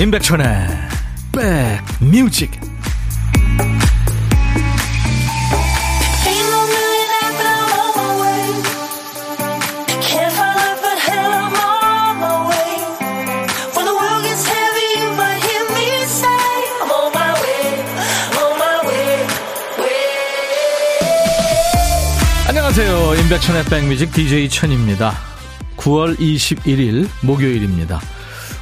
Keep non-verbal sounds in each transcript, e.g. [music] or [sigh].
임백천의 백뮤직. 안녕하세요. 임백천의 백뮤직 DJ 천입니다. 9월 21일 목요일입니다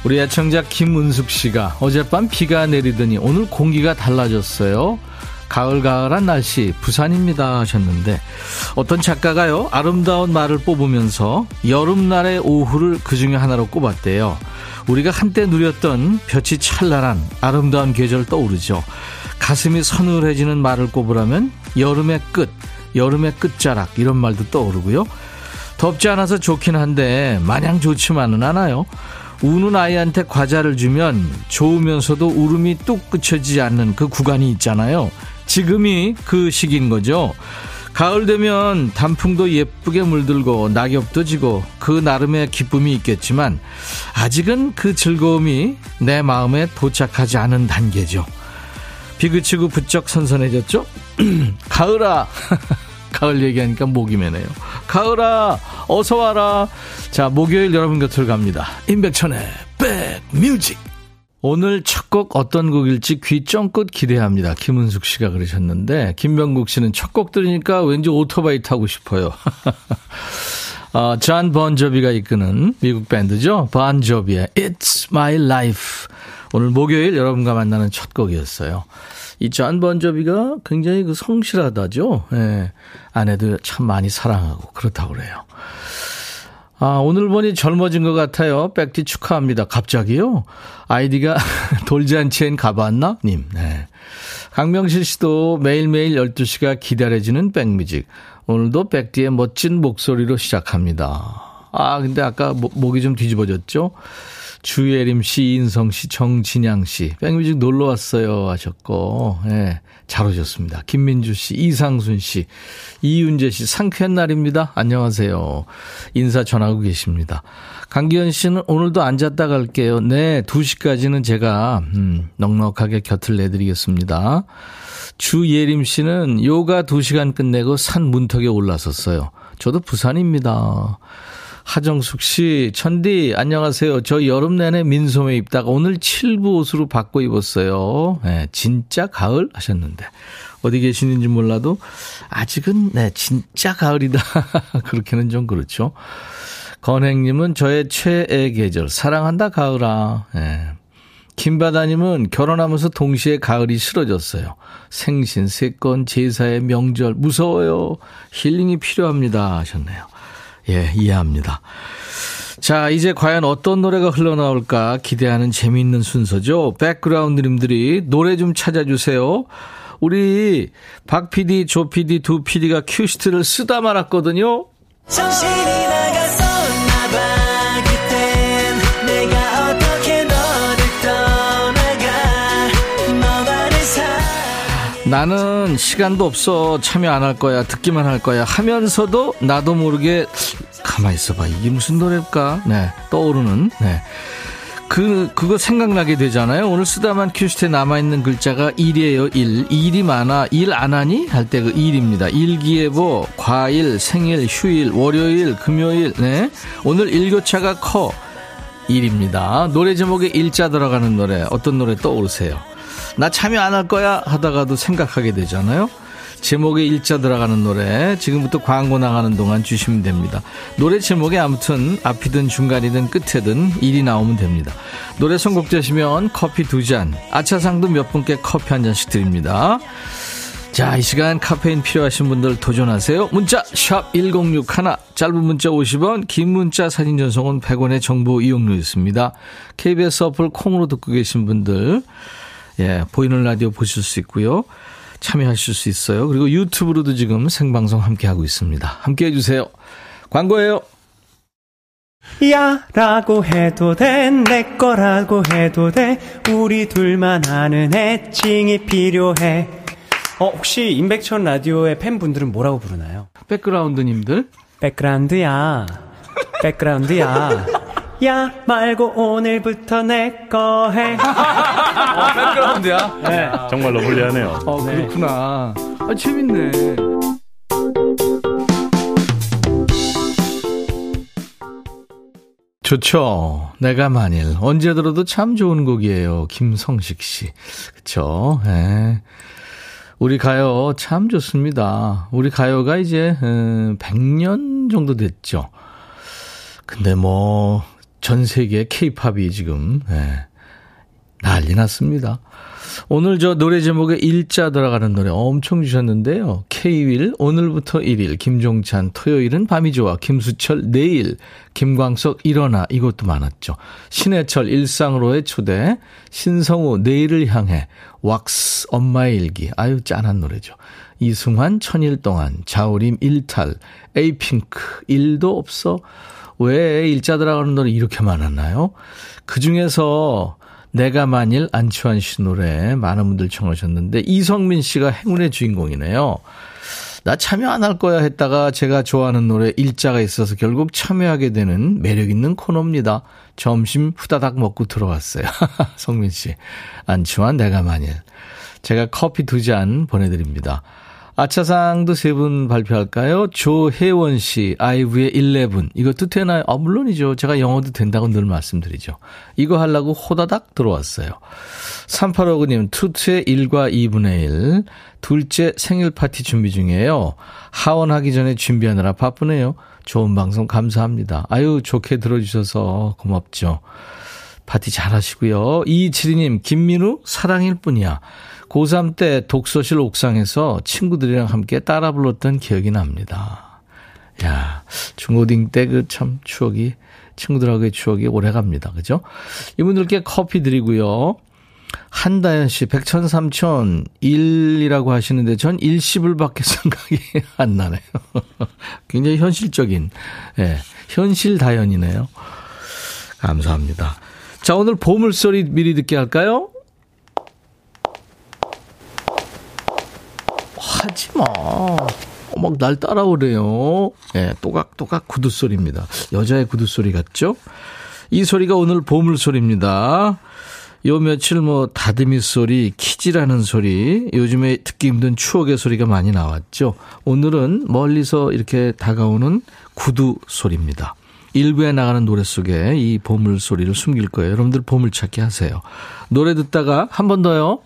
우리 애청자 김은숙 씨가 어젯밤 비가 내리더니 오늘 공기가 달라졌어요. 가을가을한 날씨 부산입니다 하셨는데 어떤 작가가요 아름다운 말을 뽑으면서 여름날의 오후를 그 중에 하나로 꼽았대요. 우리가 한때 누렸던 볕이 찬란한 아름다운 계절 떠오르죠. 가슴이 서늘해지는 말을 꼽으라면 여름의 끝, 여름의 끝자락 이런 말도 떠오르고요. 덥지 않아서 좋긴 한데 마냥 좋지만은 않아요. 우는 아이한테 과자를 주면 좋으면서도 울음이 뚝 그쳐지지 않는 그 구간이 있잖아요. 지금이 그 시기인 거죠. 가을 되면 단풍도 예쁘게 물들고 낙엽도 지고 그 나름의 기쁨이 있겠지만 아직은 그 즐거움이 내 마음에 도착하지 않은 단계죠. 비 그치고 부쩍 선선해졌죠? [clears throat] 가을아! [laughs] 가을 얘기하니까 목이 메네요. 가을아, 어서 와라. 자, 목요일 여러분 곁을 갑니다. 임백천의 백뮤직. 오늘 첫 곡 어떤 곡일지 귀 쫑긋 기대합니다. 김은숙 씨가 그러셨는데, 김병국 씨는 첫 곡 들으니까 왠지 오토바이 타고 싶어요. 어, [laughs] 존 본조비가 이끄는 미국 밴드죠. 본조비의 It's My Life. 오늘 목요일 여러분과 만나는 첫 곡이었어요. 이 존 본조비가 굉장히 그 성실하다죠. 예. 아내들 참 많이 사랑하고 그렇다고 그래요. 아, 오늘 보니 젊어진 것 같아요. 백디 축하합니다. 갑자기요? 아이디가 [laughs] 돌잔치엔 가봤나? 님, 네. 강명실 씨도 매일매일 12시가 기다려지는 백뮤직. 오늘도 백디의 멋진 목소리로 시작합니다. 아, 근데 아까 목이 좀 뒤집어졌죠? 주예림 씨, 이인성 씨, 정진양 씨, 백뮤직 놀러 왔어요 하셨고, 예, 잘 오셨습니다. 김민주 씨, 이상순 씨, 이윤재 씨, 상쾌한 날입니다. 안녕하세요. 인사 전하고 계십니다. 강기현 씨는 오늘도 앉았다 갈게요. 네, 2시까지는 제가, 음, 넉넉하게 곁을 내드리겠습니다. 주예림 씨는 요가 2시간 끝내고 산 문턱에 올라섰어요. 저도 부산입니다. 하정숙 씨, 천디, 안녕하세요. 저 여름 내내 민소매 입다가 오늘 칠부 옷으로 바꿔 입었어요. 네, 진짜 가을 하셨는데. 어디 계시는지 몰라도 아직은, 네, 진짜 가을이다. [laughs] 그렇게는 좀 그렇죠. 건행님은 저의 최애 계절, 사랑한다, 가을아. 네. 김바다님은 결혼하면서 동시에 가을이 싫어졌어요. 생신, 세건, 제사의 명절, 무서워요. 힐링이 필요합니다. 하셨네요. 예, 이해합니다. 자, 이제 과연 어떤 노래가 흘러나올까 기대하는 재미있는 순서죠. 백그라운드님들이 노래 좀 찾아주세요. 우리 박 PD, 조 PD, 두 PD가 큐시트를 쓰다 말았거든요. 정신이 나 는 시간도 없어 참여 안 할 거야 듣기만 할 거야 하면서도 나도 모르게 가만히 있어봐 이게 무슨 노래일까 네 떠오르는 네. 그, 그거 생각나게 되잖아요. 오늘 쓰다만 큐시트에 남아있는 글자가 일이에요, 일. 일이 많아. 일 안 하니? 할 때 그 일입니다. 일기예보, 과일, 생일, 휴일, 월요일, 금요일, 네. 오늘 일교차가 커. 일입니다. 노래 제목에 일자 들어가는 노래. 어떤 노래 떠오르세요? 나 참여 안 할 거야 하다가도 생각하게 되잖아요. 제목에 일자 들어가는 노래 지금부터 광고 나가는 동안 주시면 됩니다. 노래 제목에 아무튼 앞이든 중간이든 끝에든 일이 나오면 됩니다. 노래 선곡되시면 커피 두 잔, 아차상도 몇 분께 커피 한 잔씩 드립니다. 자, 이 시간 카페인 필요하신 분들 도전하세요. 문자 1061, 짧은 문자 50원, 긴 문자 사진 전송은 100원의 정보 이용료 있습니다. KBS 어플 콩으로 듣고 계신 분들 예, 보이는 라디오 보실 수 있고요. 참여하실 수 있어요. 그리고 유튜브로도 지금 생방송 함께하고 있습니다. 함께 해 주세요. 광고예요. 야 라고 해도 돼 내 거라고 해도 돼 우리 둘만 아는 애칭이 필요해 어 혹시 임백천 라디오의 팬분들은 뭐라고 부르나요? 백그라운드님들 백그라운드야 백그라운드야 야 말고 오늘부터 내 거 해. [laughs] 어, 백그라운드야? 네. 정말로 불리하네요. 어, 그렇구나. 아, 재밌네. 좋죠. 내가 만일 언제 들어도 참 좋은 곡이에요. 김성식 씨. 그쵸? 예. 우리 가요 참 좋습니다. 우리 가요가 이제 100년 정도 됐죠. 근데 뭐 전 세계 케이팝이 지금 예, 난리 났습니다. 오늘 저 노래 제목에 일자 들어가는 노래 엄청 주셨는데요. K-윌 오늘부터 1일, 김종찬 토요일은 밤이 좋아, 김수철 내일, 김광석 일어나 이것도 많았죠. 신해철 일상으로의 초대, 신성우 내일을 향해, 왁스 엄마의 일기 아유 짠한 노래죠. 이승환 천일 동안, 자우림 일탈, 에이핑크 일도 없어. 왜 일자 들어가는 노래 이렇게 많았나요? 그 중에서 내가 만일 안치환 씨 노래 많은 분들 청하셨는데 이성민 씨가 행운의 주인공이네요. 나 참여 안 할 거야 했다가 제가 좋아하는 노래 일자가 있어서 결국 참여하게 되는 매력 있는 코너입니다. 점심 후다닥 먹고 들어왔어요. [laughs] 성민 씨. 안치환 내가 만일. 제가 커피 두 잔 보내드립니다. 아차상도 세 분 발표할까요? 조혜원 씨, 아이브의 11. 이것도 되나요? 아, 물론이죠. 제가 영어도 된다고 늘 말씀드리죠. 이거 하려고 호다닥 들어왔어요. 3859님, 투트의 1과 2분의 1. 둘째 생일 파티 준비 중이에요. 하원하기 전에 준비하느라 바쁘네요. 좋은 방송 감사합니다. 아유, 좋게 들어주셔서 고맙죠. 파티 잘 하시고요. 이지리님, 김민우, 사랑일 뿐이야. 고3 때 독서실 옥상에서 친구들이랑 함께 따라 불렀던 기억이 납니다. 야, 중고딩 때 그 참 추억이, 친구들하고의 추억이 오래 갑니다. 그죠? 이분들께 커피 드리고요. 한다현 씨, 백천삼천, 일이라고 하시는데 전 일십을 밖에 [laughs] 생각이 안 나네요. [laughs] 굉장히 현실적인, 예, 네, 현실 다현이네요. 감사합니다. 자, 오늘 보물소리 미리 듣게 할까요? 하지 마. 막 날 따라오래요. 예, 네, 또각또각 구두 소리입니다. 여자의 구두 소리 같죠? 이 소리가 오늘 보물 소리입니다. 요 며칠 뭐 다듬이 소리, 키지라는 소리, 요즘에 듣기 힘든 추억의 소리가 많이 나왔죠. 오늘은 멀리서 이렇게 다가오는 구두 소리입니다. 일부에 나가는 노래 속에 이 보물 소리를 숨길 거예요. 여러분들 보물 찾기 하세요. 노래 듣다가 한 번 더요.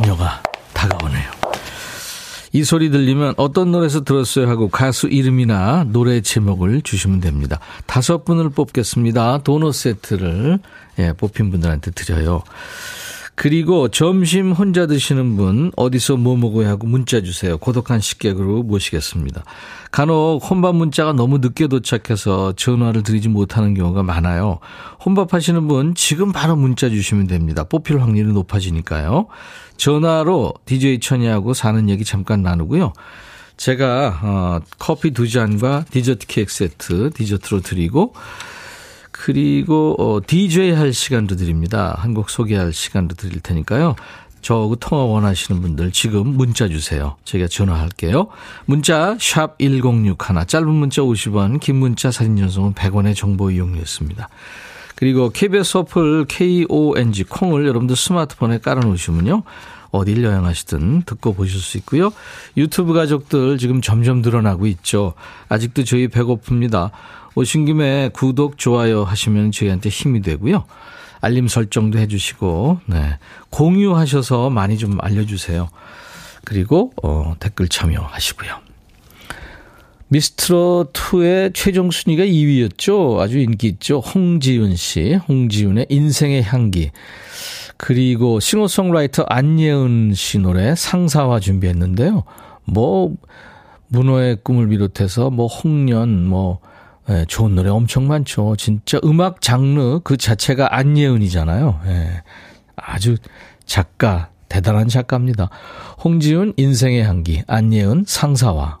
그녀가 다가오네요. 이 소리 들리면 어떤 노래에서 들었어요 하고 가수 이름이나 노래 제목을 주시면 됩니다. 다섯 분을 뽑겠습니다. 도넛 세트를 예, 뽑힌 분들한테 드려요. 그리고 점심 혼자 드시는 분 어디서 뭐 먹어야 하고 문자 주세요. 고독한 식객으로 모시겠습니다. 간혹 혼밥 문자가 너무 늦게 도착해서 전화를 드리지 못하는 경우가 많아요. 혼밥 하시는 분 지금 바로 문자 주시면 됩니다. 뽑힐 확률이 높아지니까요. 전화로 DJ 천이하고 사는 얘기 잠깐 나누고요. 제가 어, 커피 두 잔과 디저트 케이크 세트 디저트로 드리고 그리고 어, DJ 할 시간도 드립니다. 한 곡 소개할 시간도 드릴 테니까요. 저하고 통화 원하시는 분들 지금 문자 주세요. 제가 전화할게요. 문자 샵 1061, 짧은 문자 50원, 긴 문자 사진 전송은 100원의 정보 이용료였습니다. 그리고 KBS 어플 KONG 콩을 여러분들 스마트폰에 깔아놓으시면요. 어딜 여행하시든 듣고 보실 수 있고요. 유튜브 가족들 지금 점점 늘어나고 있죠. 아직도 저희 배고픕니다. 오신 김에 구독, 좋아요 하시면 저희한테 힘이 되고요. 알림 설정도 해주시고, 네. 공유하셔서 많이 좀 알려주세요. 그리고, 어, 댓글 참여하시고요. 미스트롯2의 최종 순위가 2위였죠. 아주 인기 있죠. 홍지윤 씨, 홍지윤의 인생의 향기. 그리고 싱어송라이터 안예은 씨 노래 상사화 준비했는데요. 뭐, 문어의 꿈을 비롯해서 뭐 홍련, 뭐, 예, 좋은 노래 엄청 많죠. 진짜 음악 장르 그 자체가 안예은이잖아요. 예, 아주 작가, 대단한 작가입니다. 홍지훈 인생의 향기, 안예은 상사와.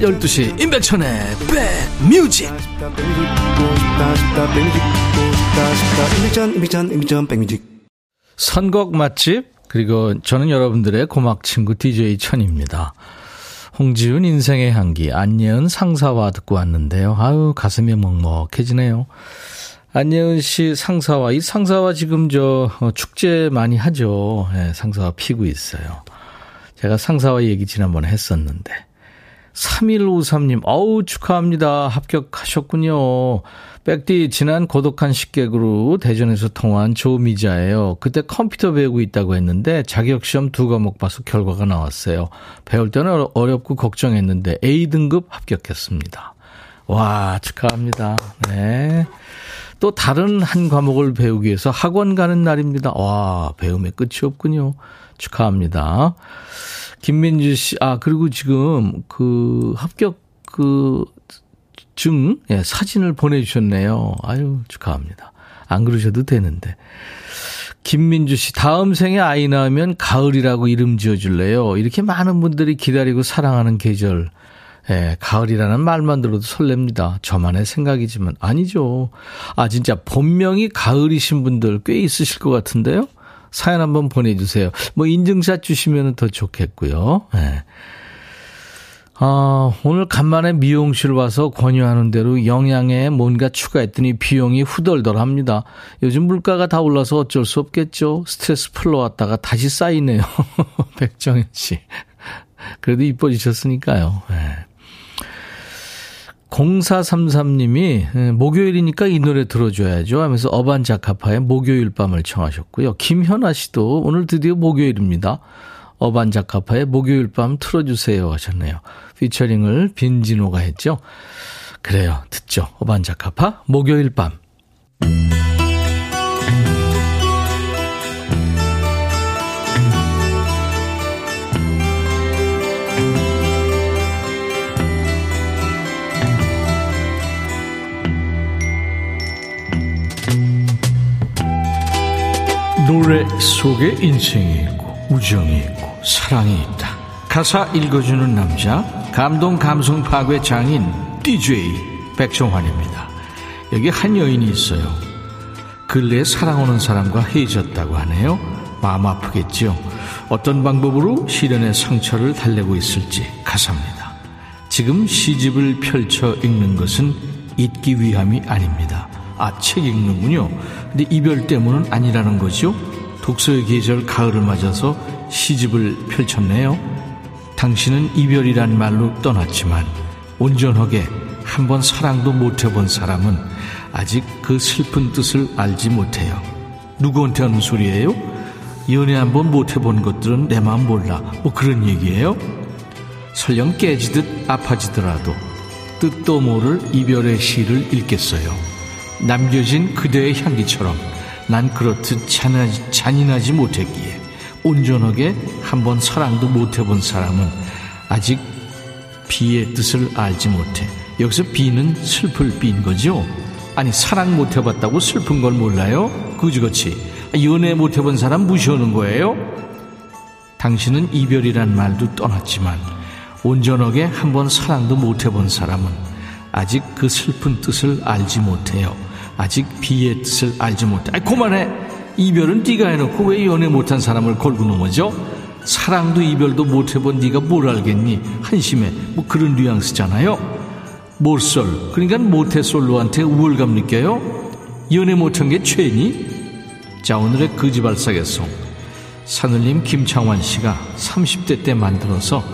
12시 임백천의 백뮤직 선곡 맛집 그리고 저는 여러분들의 고막 친구 DJ 천입니다. 홍지훈 인생의 향기 안예은 상사와 듣고 왔는데요. 아유 가슴이 먹먹해지네요. 안예은 씨 상사와 이 상사와 지금 저 어, 축제 많이 하죠. 네, 상사와 피고 있어요. 제가 상사와 얘기 지난번에 했었는데 3153님, 어우, 축하합니다. 합격하셨군요. 백디, 지난 고독한 식객으로 대전에서 통화한 조미자예요. 그때 컴퓨터 배우고 있다고 했는데 자격시험 두 과목 봐서 결과가 나왔어요. 배울 때는 어렵고 걱정했는데 A등급 합격했습니다. 와, 축하합니다. 네. 또 다른 한 과목을 배우기 위해서 학원 가는 날입니다. 와, 배움의 끝이 없군요. 축하합니다. 김민주 씨, 아, 그리고 지금 그 합격 그 증, 예, 사진을 보내주셨네요. 아유, 축하합니다. 안 그러셔도 되는데. 김민주 씨, 다음 생에 아이 낳으면 가을이라고 이름 지어줄래요? 이렇게 많은 분들이 기다리고 사랑하는 계절. 예, 가을이라는 말만 들어도 설렙니다. 저만의 생각이지만 아니죠. 아, 진짜 본명이 가을이신 분들 꽤 있으실 것 같은데요? 사연 한번 보내주세요. 뭐 인증샷 주시면 더 좋겠고요. 네. 아, 오늘 간만에 미용실 와서 권유하는 대로 영양에 뭔가 추가했더니 비용이 후덜덜합니다. 요즘 물가가 다 올라서 어쩔 수 없겠죠. 스트레스 풀러왔다가 다시 쌓이네요. [laughs] 백정현 씨. 그래도 이뻐지셨으니까요. 네. 0433님이 예, 목요일이니까 이 노래 들어줘야죠 하면서 어반자카파의 목요일 밤을 청하셨고요. 김현아 씨도 오늘 드디어 목요일입니다. 어반자카파의 목요일 밤 틀어주세요 하셨네요. 피처링을 빈지노가 했죠. 그래요. 듣죠. 어반자카파 목요일 밤. 노래 속에 인생이 있고 우정이 있고 사랑이 있다. 가사 읽어주는 남자 감동 감성 파괴 장인 DJ 백종환입니다. 여기 한 여인이 있어요. 근래에 사랑하는 사람과 헤어졌다고 하네요. 마음 아프겠죠. 어떤 방법으로 시련의 상처를 달래고 있을지 가사입니다. 지금 시집을 펼쳐 읽는 것은 잊기 위함이 아닙니다. 아, 책 읽는군요. 근데 이별 때문은 아니라는 거죠. 독서의 계절 가을을 맞아서 시집을 펼쳤네요. 당신은 이별이란 말로 떠났지만 온전하게 한 번 사랑도 못 해본 사람은 아직 그 슬픈 뜻을 알지 못해요. 누구한테 하는 소리예요? 연애 한 번 못 해본 것들은 내 마음 몰라. 뭐 그런 얘기예요? 설령 깨지듯 아파지더라도 뜻도 모를 이별의 시를 읽겠어요. 남겨진 그대의 향기처럼 난 그렇듯 잔인하지, 잔인하지 못했기에 온전하게 한 번 사랑도 못해본 사람은 아직 비의 뜻을 알지 못해. 여기서 비는 슬플 비인 거죠? 아니, 사랑 못해봤다고 슬픈 걸 몰라요? 그지그치. 연애 못해본 사람 무시하는 거예요? 당신은 이별이란 말도 떠났지만 온전하게 한 번 사랑도 못해본 사람은 아직 그 슬픈 뜻을 알지 못해요. 아직 비의 뜻을 알지 못해. 아이, 그만해. 이별은 네가 해놓고 왜 연애 못한 사람을 걸고 넘어져? 사랑도 이별도 못해본 네가 뭘 알겠니? 한심해. 뭐 그런 뉘앙스잖아요. 몰솔. 그러니까 모태솔로한테 우월감 느껴요? 연애 못한 게 죄니? 자, 오늘의 거지발사계송. 산울림 김창완 씨가 30대 때 만들어서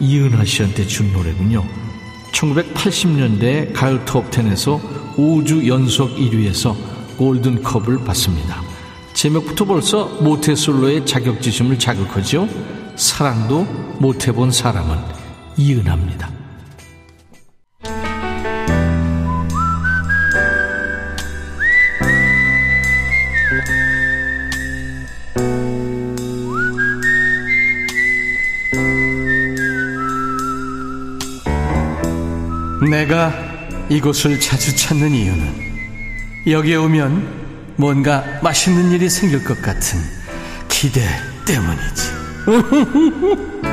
이은하 씨한테 준 노래군요. 1980년대 가요 톱10에서 5주 연속 1위에서 골든컵을 받습니다. 제목부터 벌써 모태솔로의 자격지심을 자극하죠. 사랑도 못해본 사람은 이은합니다. 내가 이곳을 자주 찾는 이유는 여기에 오면 뭔가 맛있는 일이 생길 것 같은 기대 때문이지. [laughs]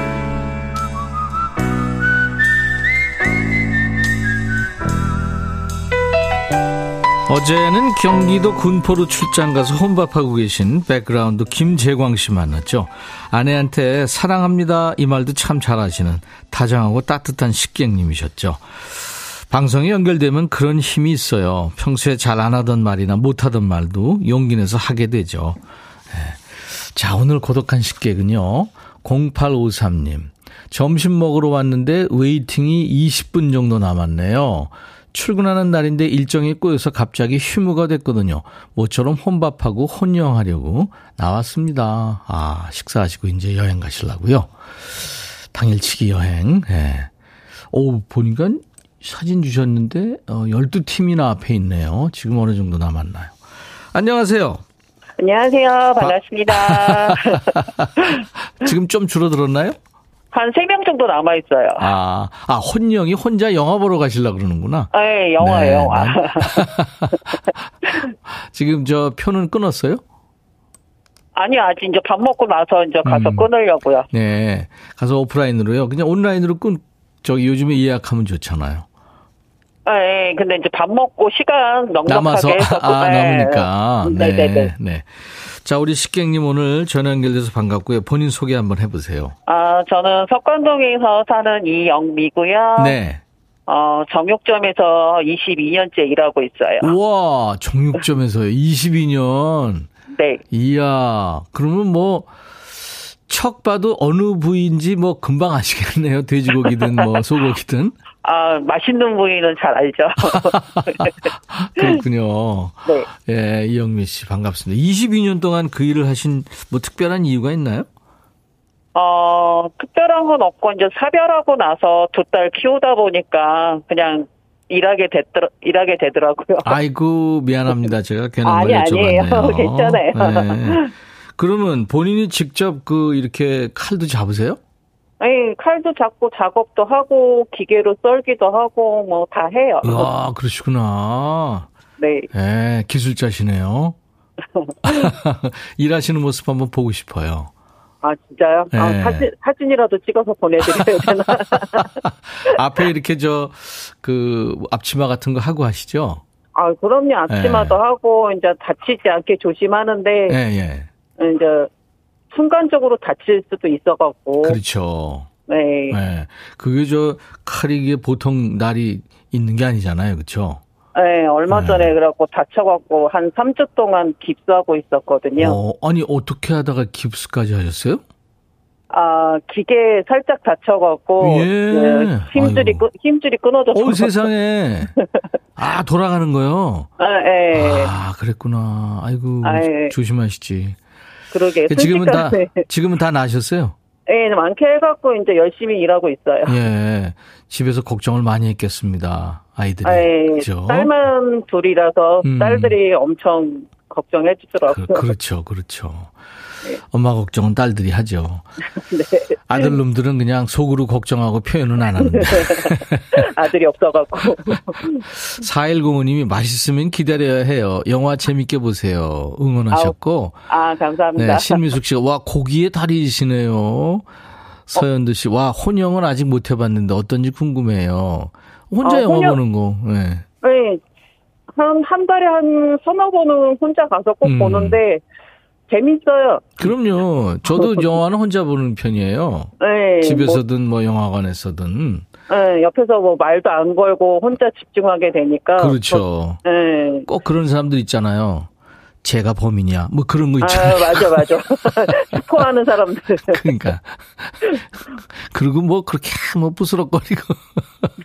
어제는 경기도 군포로 출장 가서 혼밥하고 계신 백그라운드 김재광 씨 만났죠. 아내한테 사랑합니다 이 말도 참 잘하시는 다정하고 따뜻한 식객님이셨죠. 방송에 연결되면 그런 힘이 있어요. 평소에 잘 안 하던 말이나 못 하던 말도 용기 내서 하게 되죠. 네. 자, 오늘 고독한 식객은요. 0853님. 점심 먹으러 왔는데 웨이팅이 20분 정도 남았네요. 출근하는 날인데 일정이 꼬여서 갑자기 휴무가 됐거든요. 모처럼 혼밥하고 혼영하려고 나왔습니다. 아, 식사하시고 이제 여행 가시려고요. 당일치기 여행. 예. 네. 오, 보니까 사진 주셨는데 어, 12팀이나 앞에 있네요. 지금 어느 정도 남았나요? 안녕하세요. 안녕하세요. 반갑습니다. [laughs] 지금 좀 줄어들었나요? 한 3명 정도 남아있어요. 아, 아, 혼영이 혼자 영화 보러 가시려고 그러는구나. 네, 영화예요, 네, 영화. [laughs] 지금 저 표는 끊었어요? 아니, 아직 이제 밥 먹고 나서 이제 가서 음. 끊으려고요. 네. 가서 오프라인으로요. 그냥 온라인으로 끊, 저기 요즘에 예약하면 좋잖아요. 네, 근데 이제 밥 먹고 시간 넉넉하게 남아서, 해서 아, 네. 남으니까. 네, 네, 네. 네. 자, 우리 식객님 오늘 전화 연결돼서 반갑고요. 본인 소개 한번 해보세요. 아, 저는 석관동에서 사는 이영미고요. 네. 어, 정육점에서 22년째 일하고 있어요. 우와, 정육점에서요. 22년. 네. 이야, 그러면 뭐, 척 봐도 어느 부위인지 뭐 금방 아시겠네요. 돼지고기든 뭐 [laughs] 소고기든. 아, 맛있는 부위는 잘 알죠. [laughs] 그렇군요. [laughs] 네. 예, 이영미 씨 반갑습니다. 22년 동안 그 일을 하신 뭐 특별한 이유가 있나요? 어, 특별한 건 없고 이제 사별하고 나서 두 딸 키우다 보니까 그냥 일하게 됐더 일하게 되더라고요. [laughs] 아이고 미안합니다. 제가 괜한 아니, 걸 여쭤봤네요. 아니에요. 괜찮아요. 네. 그러면 본인이 직접 그 이렇게 칼도 잡으세요? 네, 칼도 잡고 작업도 하고 기계로 썰기도 하고 뭐 다 해요. 아, 그러시구나. 네. 네, 기술자시네요. [laughs] 일하시는 모습 한번 보고 싶어요. 아, 진짜요? 네. 아, 사진, 사진이라도 찍어서 보내드려야 되나? [laughs] 앞에 이렇게 저, 그, 앞치마 같은 거 하고 하시죠? 아, 그럼요. 앞치마도 네. 하고, 이제 다치지 않게 조심하는데, 예, 예. 이제, 순간적으로 다칠 수도 있어갖고. 그렇죠. 네. 네. 그게 저, 칼이 이게 보통 날이 있는 게 아니잖아요. 그렇죠? 네, 얼마 네. 전에 그래갖고 다쳐갖고 한 3주 동안 깁스하고 있었거든요. 어, 아니, 어떻게 하다가 깁스까지 하셨어요? 아, 기계 살짝 다쳐갖고, 예. 네, 힘줄이. 끊, 힘줄이 끊어져서. 어, 세상에. [laughs] 아, 돌아가는 거요? 아, 예. 아, 그랬구나. 아이고, 아, 예. 조심하시지. 그러게. 지금은 다. 지금은 다 나셨어요? 예, 많게 해갖고 이제 열심히 일하고 있어요. 예. 집에서 걱정을 많이 했겠습니다. 아이들이. 예, 그죠? 딸만 둘이라서 음. 딸들이 엄청 걱정해 주더라고요. 그, 그렇죠, 그렇죠. 엄마 걱정은 딸들이 하죠. [laughs] 네. 아들 놈들은 그냥 속으로 걱정하고 표현은 안 하는데. [laughs] 아들이 없어갖고. [laughs] 4105님이 맛있으면 기다려야 해요. 영화 재밌게 보세요. 응원하셨고. 아, 감사합니다. 네, 신미숙 씨가 와 고기에 달이시네요. 서현두 씨, 와 혼영은 아직 못 해봤는데 어떤지 궁금해요. 혼자 어, 영화 혼영- 보는 거. 네. 네. 한, 한 달에 한 서너 번은 혼자 가서 꼭 음. 보는데, 재밌어요. 그럼요. 저도 [laughs] 영화는 혼자 보는 편이에요. 네. 집에서든 뭐 영화관에서든. 뭐, 네, 옆에서 뭐 말도 안 걸고 혼자 집중하게 되니까. 그렇죠. 저- 네. 꼭 그런 사람들 있잖아요. 제가 범인이야. 뭐 그런 거 아, 있잖아요. 맞아, 맞아. [laughs] 스포하는 사람들. 그러니까. [laughs] 그리고 뭐 그렇게 뭐 부스럭거리고.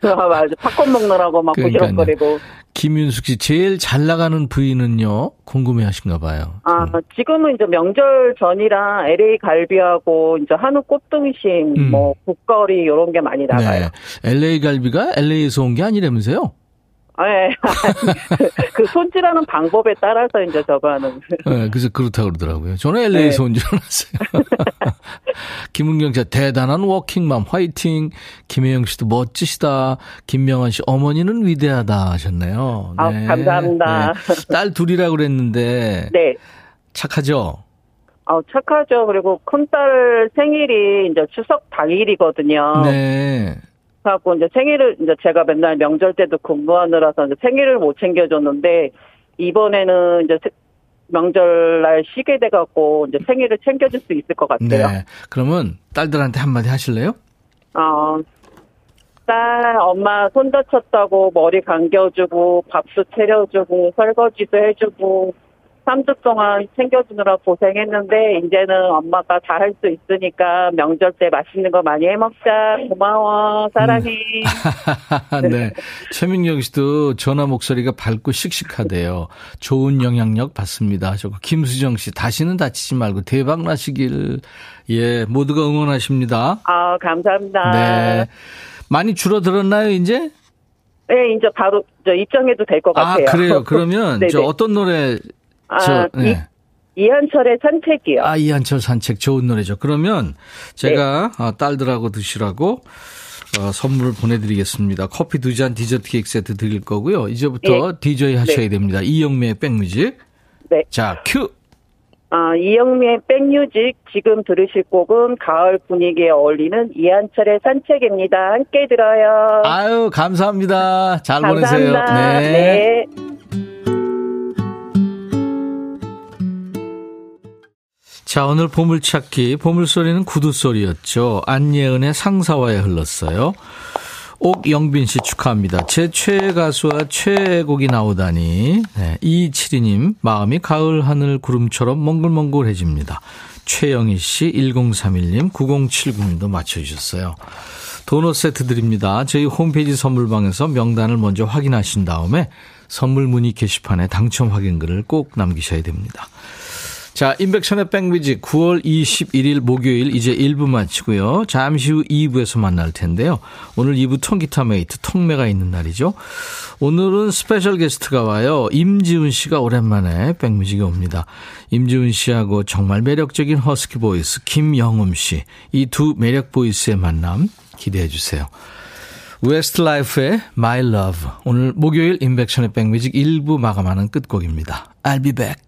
아, 맞아. 팝콘 먹느라고 막 그러니까요. 부시럭거리고. 김윤숙 씨 제일 잘 나가는 부위는요? 궁금해 하신가 봐요. 아, 지금은 이제 명절 전이랑 LA 갈비하고 이제 한우 꽃등심, 음. 뭐 국거리 이런 게 많이 나가요. 네. LA 갈비가 LA에서 온 게 아니라면서요? 네. [laughs] 그 손질하는 방법에 따라서 이제 저거 하는. 네, 그래서 그렇다고 그러더라고요. 저는 LA에서 온줄 알았어요. 김은경 씨, 대단한 워킹맘, 화이팅. 김혜영 씨도 멋지시다. 김명환 씨, 어머니는 위대하다 하셨네요. 아, 감사합니다. 네. 딸 둘이라고 그랬는데. 네. 착하죠? 아, 착하죠. 그리고 큰딸 생일이 이제 추석 당일이거든요. 네. 그래갖고 이제 생일을 이제 제가 맨날 명절 때도 근무하느라서 이제 생일을 못 챙겨줬는데 이번에는 이제 세- 명절날 쉬게 돼갖고 이제 생일을 챙겨줄 수 있을 것 같아요. 네. 그러면 딸들한테 한마디 하실래요? 어, 딸 엄마 손 다쳤다고 머리 감겨주고 밥도 차려주고 설거지도 해주고 3주 동안 챙겨주느라 고생했는데 이제는 엄마가 다 할 수 있으니까 명절 때 맛있는 거 많이 해먹자 고마워 사랑해 [laughs] 네. 최민경 씨도 전화 목소리가 밝고 씩씩하대요. 좋은 영향력 받습니다. 하셨고, 김수정 씨, 다시는 다치지 말고 대박 나시길. 예, 모두가 응원하십니다. 아 감사합니다 네. 많이 줄어들었나요, 이제? 네, 이제 바로 저 입장해도 될것 아, 같아요 그래요. [laughs] 그러면. 저 어떤 노래, 저, 아, 네. 이한철의 산책이요 아, 이한철 산책 좋은 노래죠. 그러면 제가 네. 어, 딸들하고 드시라고 어, 선물을 보내드리겠습니다. 커피 두 잔 디저트 케이크 세트 드릴 거고요. 이제부터 DJ 하셔야 됩니다. 이영미의 백뮤직. 네. 자, 큐. 아, 이영미의 백뮤직 지금 들으실 곡은 가을 분위기에 어울리는 이한철의 산책입니다. 함께 들어요. 아유, 감사합니다. 잘 감사합니다. 보내세요. 네. 자, 오늘 보물찾기, 보물소리는 구두소리였죠. 안예은의 상사와에 흘렀어요. 옥영빈 씨 축하합니다. 제 최애 가수와 최애 곡이 나오다니. 네, 이칠이님, 마음이 가을 하늘 구름처럼 몽글몽글해집니다. 최영희 씨, 1031님, 9079님도 맞춰주셨어요. 도넛 세트 드립니다. 저희 홈페이지 선물방에서 명단을 먼저 확인하신 다음에 선물 문의 게시판에 당첨 확인글을 꼭 남기셔야 됩니다. 자, 인백션의 백뮤직 9월 21일 목요일 이제 1부 마치고요. 잠시 후 2부에서 만날 텐데요. 오늘 2부 통기타 메이트 통메가 있는 날이죠. 오늘은 special guest가 와요. 임지훈 씨가 오랜만에 백뮤직에 옵니다. 임지훈 씨하고 정말 매력적인 husky voice 김영음 씨. 이 두 매력 voice의 만남 기대해 주세요. 웨스트 라이프의 My Love. 오늘 목요일 임백천의 백뮤직 1부 마감하는 끝곡입니다. I'll be back.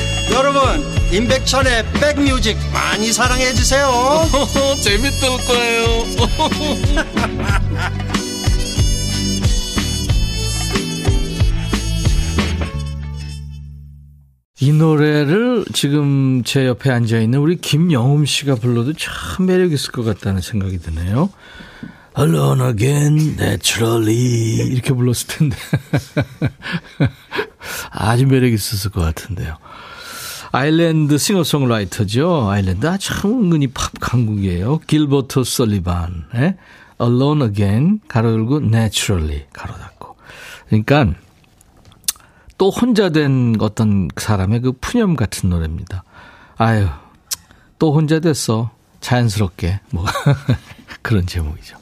여러분 임백천의 백뮤직 많이 사랑해 주세요 [laughs] 재밌을 거예요 [laughs] 이 노래를 지금 제 옆에 앉아 있는 우리 김영음 씨가 불러도 참 매력 있을 것 같다는 생각이 드네요. Alone again, naturally. 이렇게 불렀을 텐데. [laughs] 아주 매력 있었을 것 같은데요. 아일랜드 싱어송라이터죠. 아일랜드 아, 참 은근히 팝 강국이에요. 길버트 설리반. 예? Alone again, 가로 열고 naturally, 가로 닫고. 그러니까 또 혼자 된 어떤 사람의 그 푸념 같은 노래입니다. 아유, 또 혼자 됐어. 자연스럽게. 뭐, [laughs] 그런 제목이죠.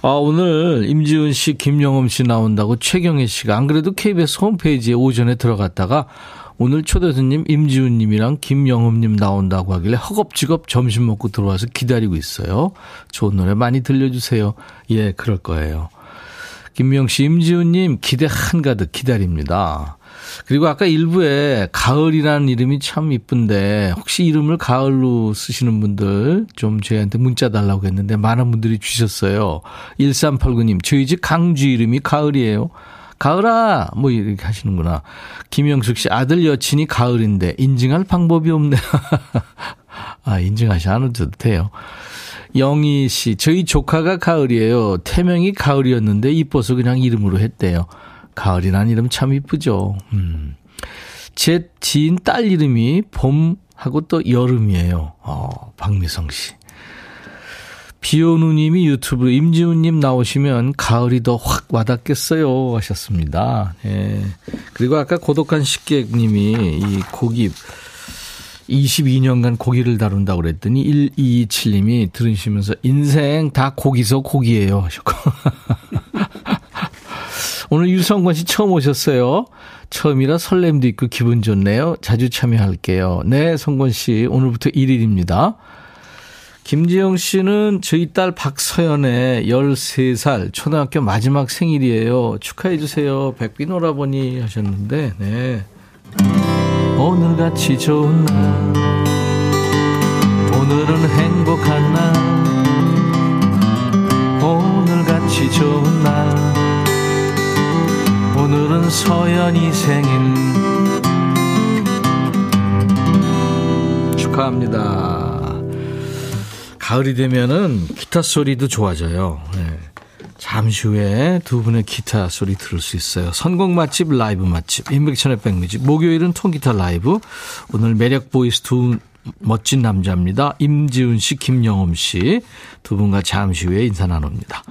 아, 오늘 임지훈 씨, 김영엄 씨 나온다고 최경혜 씨가 안 그래도 KBS 홈페이지에 오전에 들어갔다가 오늘 초대 손님 임지훈 님이랑 김영엄 님 나온다고 하길래 허겁지겁 점심 먹고 들어와서 기다리고 있어요. 좋은 노래 많이 들려주세요. 예, 그럴 거예요. 김명 씨, 임지훈님 기대 한가득 기다립니다. 그리고 아까 일부에 가을이라는 이름이 참 이쁜데 혹시 이름을 가을로 쓰시는 분들 좀 저희한테 문자 달라고 했는데 많은 분들이 주셨어요. 1389님, 저희 집 강주 이름이 가을이에요. 가을아! 뭐 이렇게 하시는구나. 김영숙 씨, 아들 여친이 가을인데 인증할 방법이 없네. [laughs] 아, 인증하시 않아도 돼요. 영희 씨, 저희 조카가 가을이에요. 태명이 가을이었는데 이뻐서 그냥 이름으로 했대요. 가을이란 이름 참 이쁘죠. 음. 제 지인 딸 이름이 봄하고 또 여름이에요. 어, 박미성 씨. 비오누님이 유튜브로 임지훈님 나오시면 가을이 더 확 와닿겠어요 하셨습니다. 예. 그리고 아까 고독한 식객님이 이 고기 22년간 고기를 다룬다고 그랬더니 127님이 들으시면서 인생 다 고기서 고기예요 하셨고 [laughs] 오늘 유성권 씨 처음 오셨어요. 처음이라 설렘도 있고 기분 좋네요. 자주 참여할게요. 네, 성권 씨 오늘부터 1일입니다. 김지영 씨는 저희 딸 박서연의 13살 초등학교 마지막 생일이에요. 축하해 주세요. 백빈 오라버니 하셨는데, 네. 오늘같이 좋은 날, 오늘은 행복한 날, 오늘같이 좋은 날, 오늘은 서연이 생일. 축하합니다. 가을이 되면은 기타 소리도 좋아져요. 네. 잠시 후에 두 분의 기타 소리 들을 수 있어요. 선곡 맛집, 라이브 맛집, 임백천의 백뮤직. 목요일은 통기타 라이브. 오늘 매력 voice 두 멋진 남자입니다. 임지훈 씨, 김영엄 씨. 두 분과 잠시 후에 인사 나눕니다.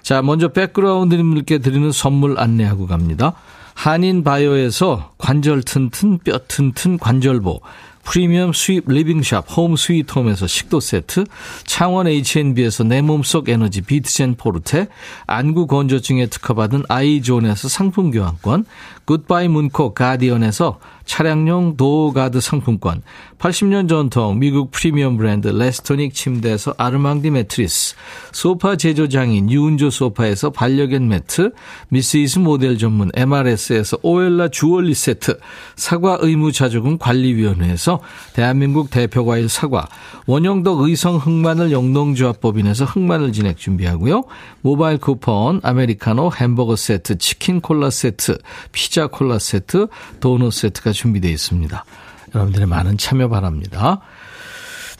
자, 먼저 백그라운드님들께 드리는 선물 안내하고 갑니다. 한인 바이오에서 관절 튼튼, 뼈 튼튼 관절보. 프리미엄 수입 리빙샵 홈 스위트 홈에서 식도 세트, 창원 H&B에서 내 몸속 에너지 비트젠 포르테, 안구 건조증에 특허받은 아이존에서 상품 교환권, 굿바이 문코 가디언에서 차량용 도어가드 상품권, 80년 전통 미국 프리미엄 브랜드 레스토닉 침대에서 아르망디 매트리스, 소파 제조장인 유운조 소파에서 반려견 매트, 미스이스 모델 전문 MRS에서 오엘라 주얼리 세트, 사과 의무자조금 관리위원회에서 대한민국 대표과일 사과, 원형덕 의성 흑마늘 영농조합법인에서 흑마늘 진액 준비하고요. 모바일 쿠폰, 아메리카노 햄버거 세트, 치킨 콜라 세트, 피자 콜라 세트, 도넛 세트가 준비되어 있습니다. 여러분들의 많은 참여 바랍니다.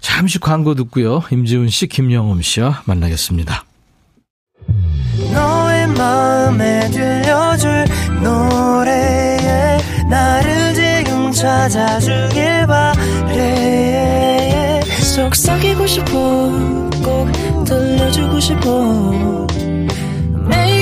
잠시 광고 듣고요. 임지훈 씨, 김영음 씨와 만나겠습니다. 너의 마음에 들려줄 노래에 나를 지금 찾아주길 바래 속삭이고 싶어 꼭 들려주고 싶어 매우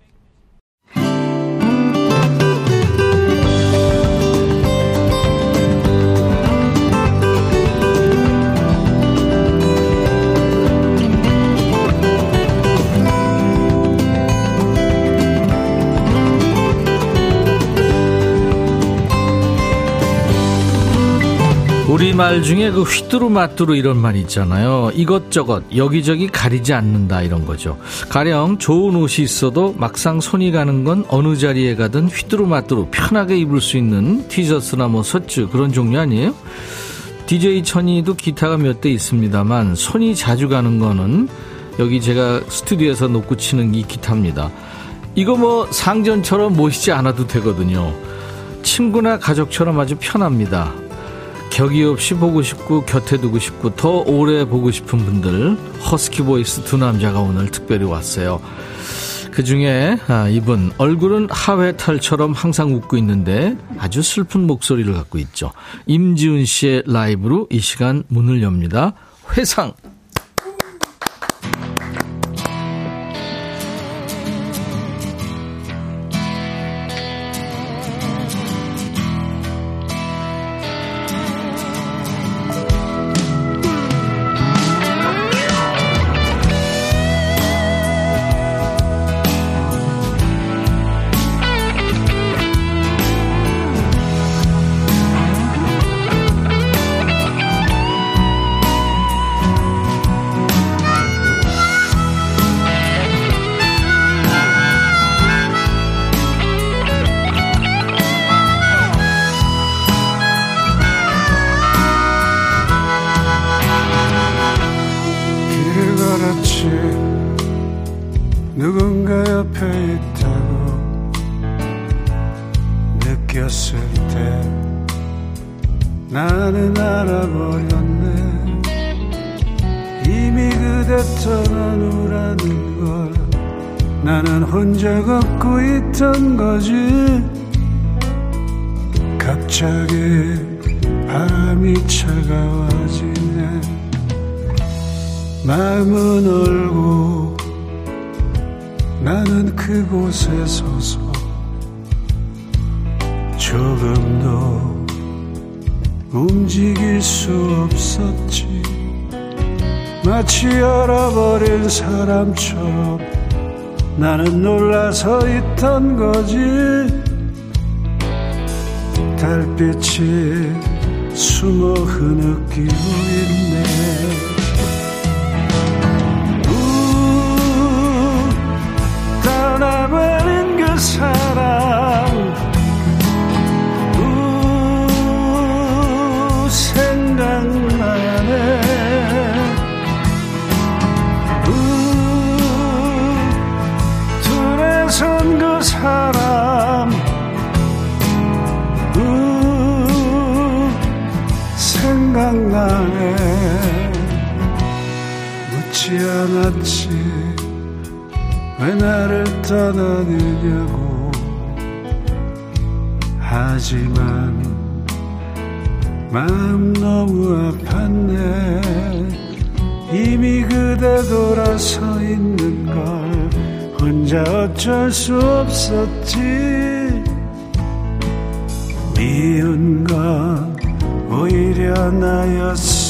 우리말 중에 그 휘뚜루마뚜루 이런 말 있잖아요. 이것저것 여기저기 가리지 않는다 이런 거죠. 가령 좋은 옷이 있어도 막상 손이 가는 건 어느 자리에 가든 휘뚜루마뚜루 편하게 입을 수 있는 티셔츠나 뭐 셔츠 그런 종류 아니에요? DJ 천이도 기타가 몇 대 있습니다만 손이 자주 가는 거는 여기 제가 스튜디오에서 놓고 치는 이 기타입니다. 이거 뭐 상전처럼 모시지 않아도 되거든요. 친구나 가족처럼 아주 편합니다. 격이 없이 보고 싶고 곁에 두고 싶고 더 오래 보고 싶은 분들 husky voice 두 남자가 오늘 특별히 왔어요. 그 중에 아, 이분 얼굴은 하회탈처럼 항상 웃고 있는데 아주 슬픈 목소리를 갖고 있죠. 임지훈 씨의 라이브로 이 시간 문을 엽니다. 회상 나는 놀라서 있던 거지. 달빛이 숨어 흐느끼고 있네. 우 떠나버린 그 사람 않았지 왜 나를 떠나느냐고. 하지만 마음 너무 아팠네. 이미 그대 돌아서 있는 걸 혼자 어쩔 수 없었지. 미운 건 오히려 나였어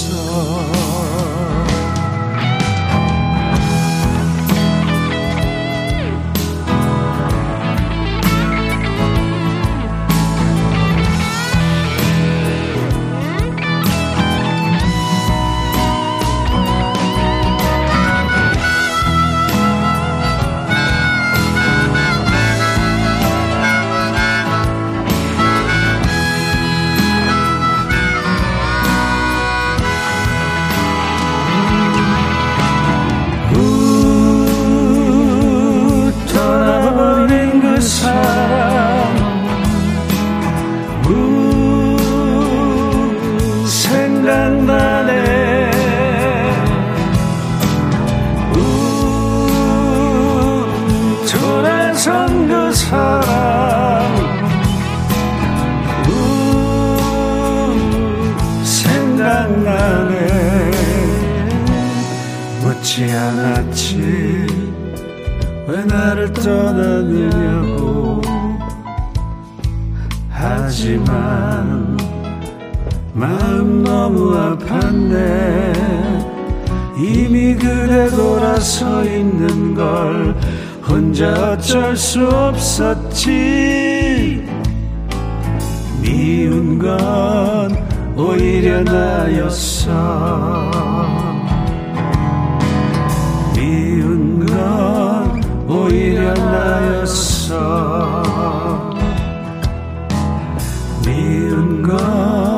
묻지 않았지 왜 나를 떠나느냐고. 하지만 마음 너무 아팠네. 이미 그대 돌아서 있는 걸 혼자 어쩔 수 없었지. 미운 건 오히려 나였어 나였어. 미운 건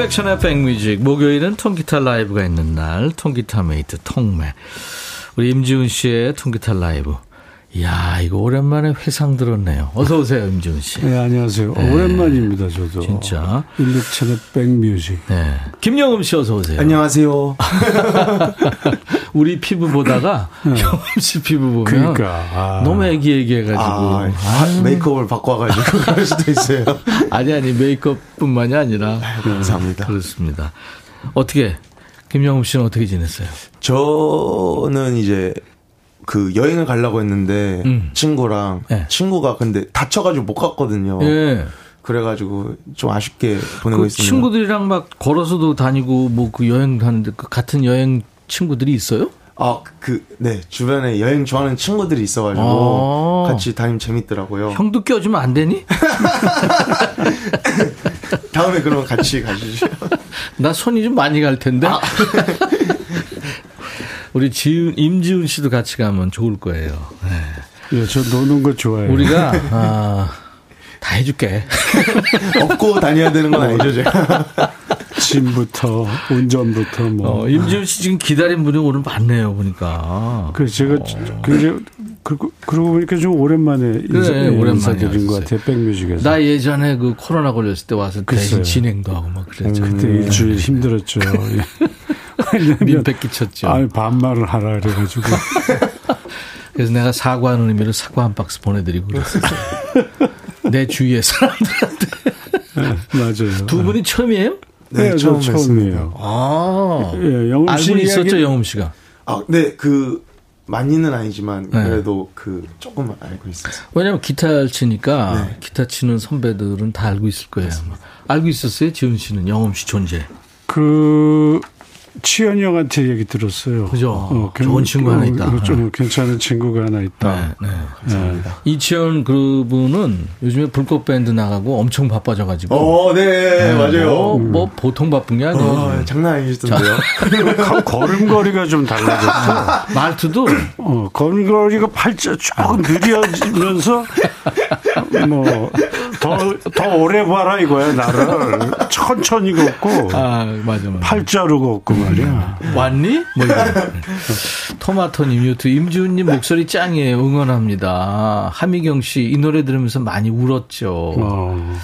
임백천의 백뮤직 목요일은 통기타 라이브가 있는 날 통기타 메이트 통메 우리 임지훈 씨의 통기타 라이브 이야 이거 오랜만에 회상 들었네요 어서 오세요 임지훈 씨 네, 안녕하세요. 네. 오랜만입니다, 저도. 진짜. 임백천의 백뮤직. 네. 김영음 씨 어서 오세요 안녕하세요. [laughs] 우리 피부 보다가 [laughs] 영음 씨 피부 보면 그러니까. 아. 너무 애기애기해가지고 아, 메이크업을 바꿔가지고 [laughs] 그럴 수도 있어요. [laughs] 아니 아니 메이크업뿐만이 아니라 감사합니다. 그렇습니다 어떻게 김영음 씨는 어떻게 지냈어요? 저는 이제 그 여행을 가려고 했는데 음. 친구랑 네. 친구가 근데 다쳐가지고 못 갔거든요. 예. 그래가지고 좀 아쉽게 보내고 그 있습니다. 친구들이랑 막 걸어서도 다니고 뭐 그 여행 가는데 그 같은 여행 친구들이 있어요? 아, 그, 네. 주변에 여행 좋아하는 친구들이 있어가지고 아. 같이 다니면 재밌더라고요. 형도 껴주면 안 되니? [laughs] 다음에 그럼 같이 가주시죠. [laughs] 나 손이 좀 많이 갈 텐데. 아. [laughs] 우리 지훈, 임지훈 씨도 같이 가면 좋을 거예요. 네. 예, 저 노는 거 좋아해요. 우리가 아, 다 해줄게. 업고 다녀야 되는 건 아니죠, 제가. 짐부터 운전부터 뭐. 어, 임지훈 씨 지금 기다린 분이 오늘 많네요 보니까. 그 제가 어. 굉장히 그러고, 그러고 보니까 좀 오랜만에 인사, 그래, 오랜만에 인사 드린 것 하셨어요. 같아요. 백뮤직에서. 나 예전에 그 코로나 걸렸을 때 와서 대신 글쎄요. 진행도 하고 막 그랬죠. 그때 일주일 힘들었죠. [laughs] 예. 왜냐면 민폐 끼쳤죠. 아니 반말을 하라 그래가지고 [laughs] 그래서 내가 사과하는 의미로 사과 한 박스 보내드리고 그랬어요. [laughs] 내 주위의 사람들한테. 예, 맞아요. 두 분이 처음이에요? 네, 저 처음 처음이에요. 아. 예, 영음 씨 알고 있었죠, 영음 씨가. 아, 네, 그, 많이는 아니지만, 네. 그래도 그, 조금 알고 있어요. 왜냐면 기타를 치니까 네. 기타 치는 선배들은 다 알고 있을 거예요. 아마. 알고 있었어요, 지훈 씨는 영음 씨 존재. 그 치현이 형한테 얘기 들었어요. 그죠? 괜- 좋은 친구 하나 있다. 어, 좀 괜찮은 친구가 하나 있다. 네, 네. 예. 이치현 그분은 요즘에 불꽃 밴드 나가고 엄청 바빠져가지고. 어, 네, 네, 맞아요. 뭐, 뭐 보통 바쁜 게 아니에요. 어, 장난 아니시던데요. 거- [laughs] 걸음걸이가 좀 달라졌어. 말투도 어, 걸음걸이가 팔자 쭉 느려지면서 [laughs] 뭐 더 더 오래 봐라 이거야 나를 천천히 걷고 아 맞아 맞아. 팔자로 걷고 말이야. 왔니? 뭐 이거. 토마토님 유튜브 임지훈님 목소리 짱이에요. 응원합니다. 하미경 씨 이 노래 들으면서 많이 울었죠. 어,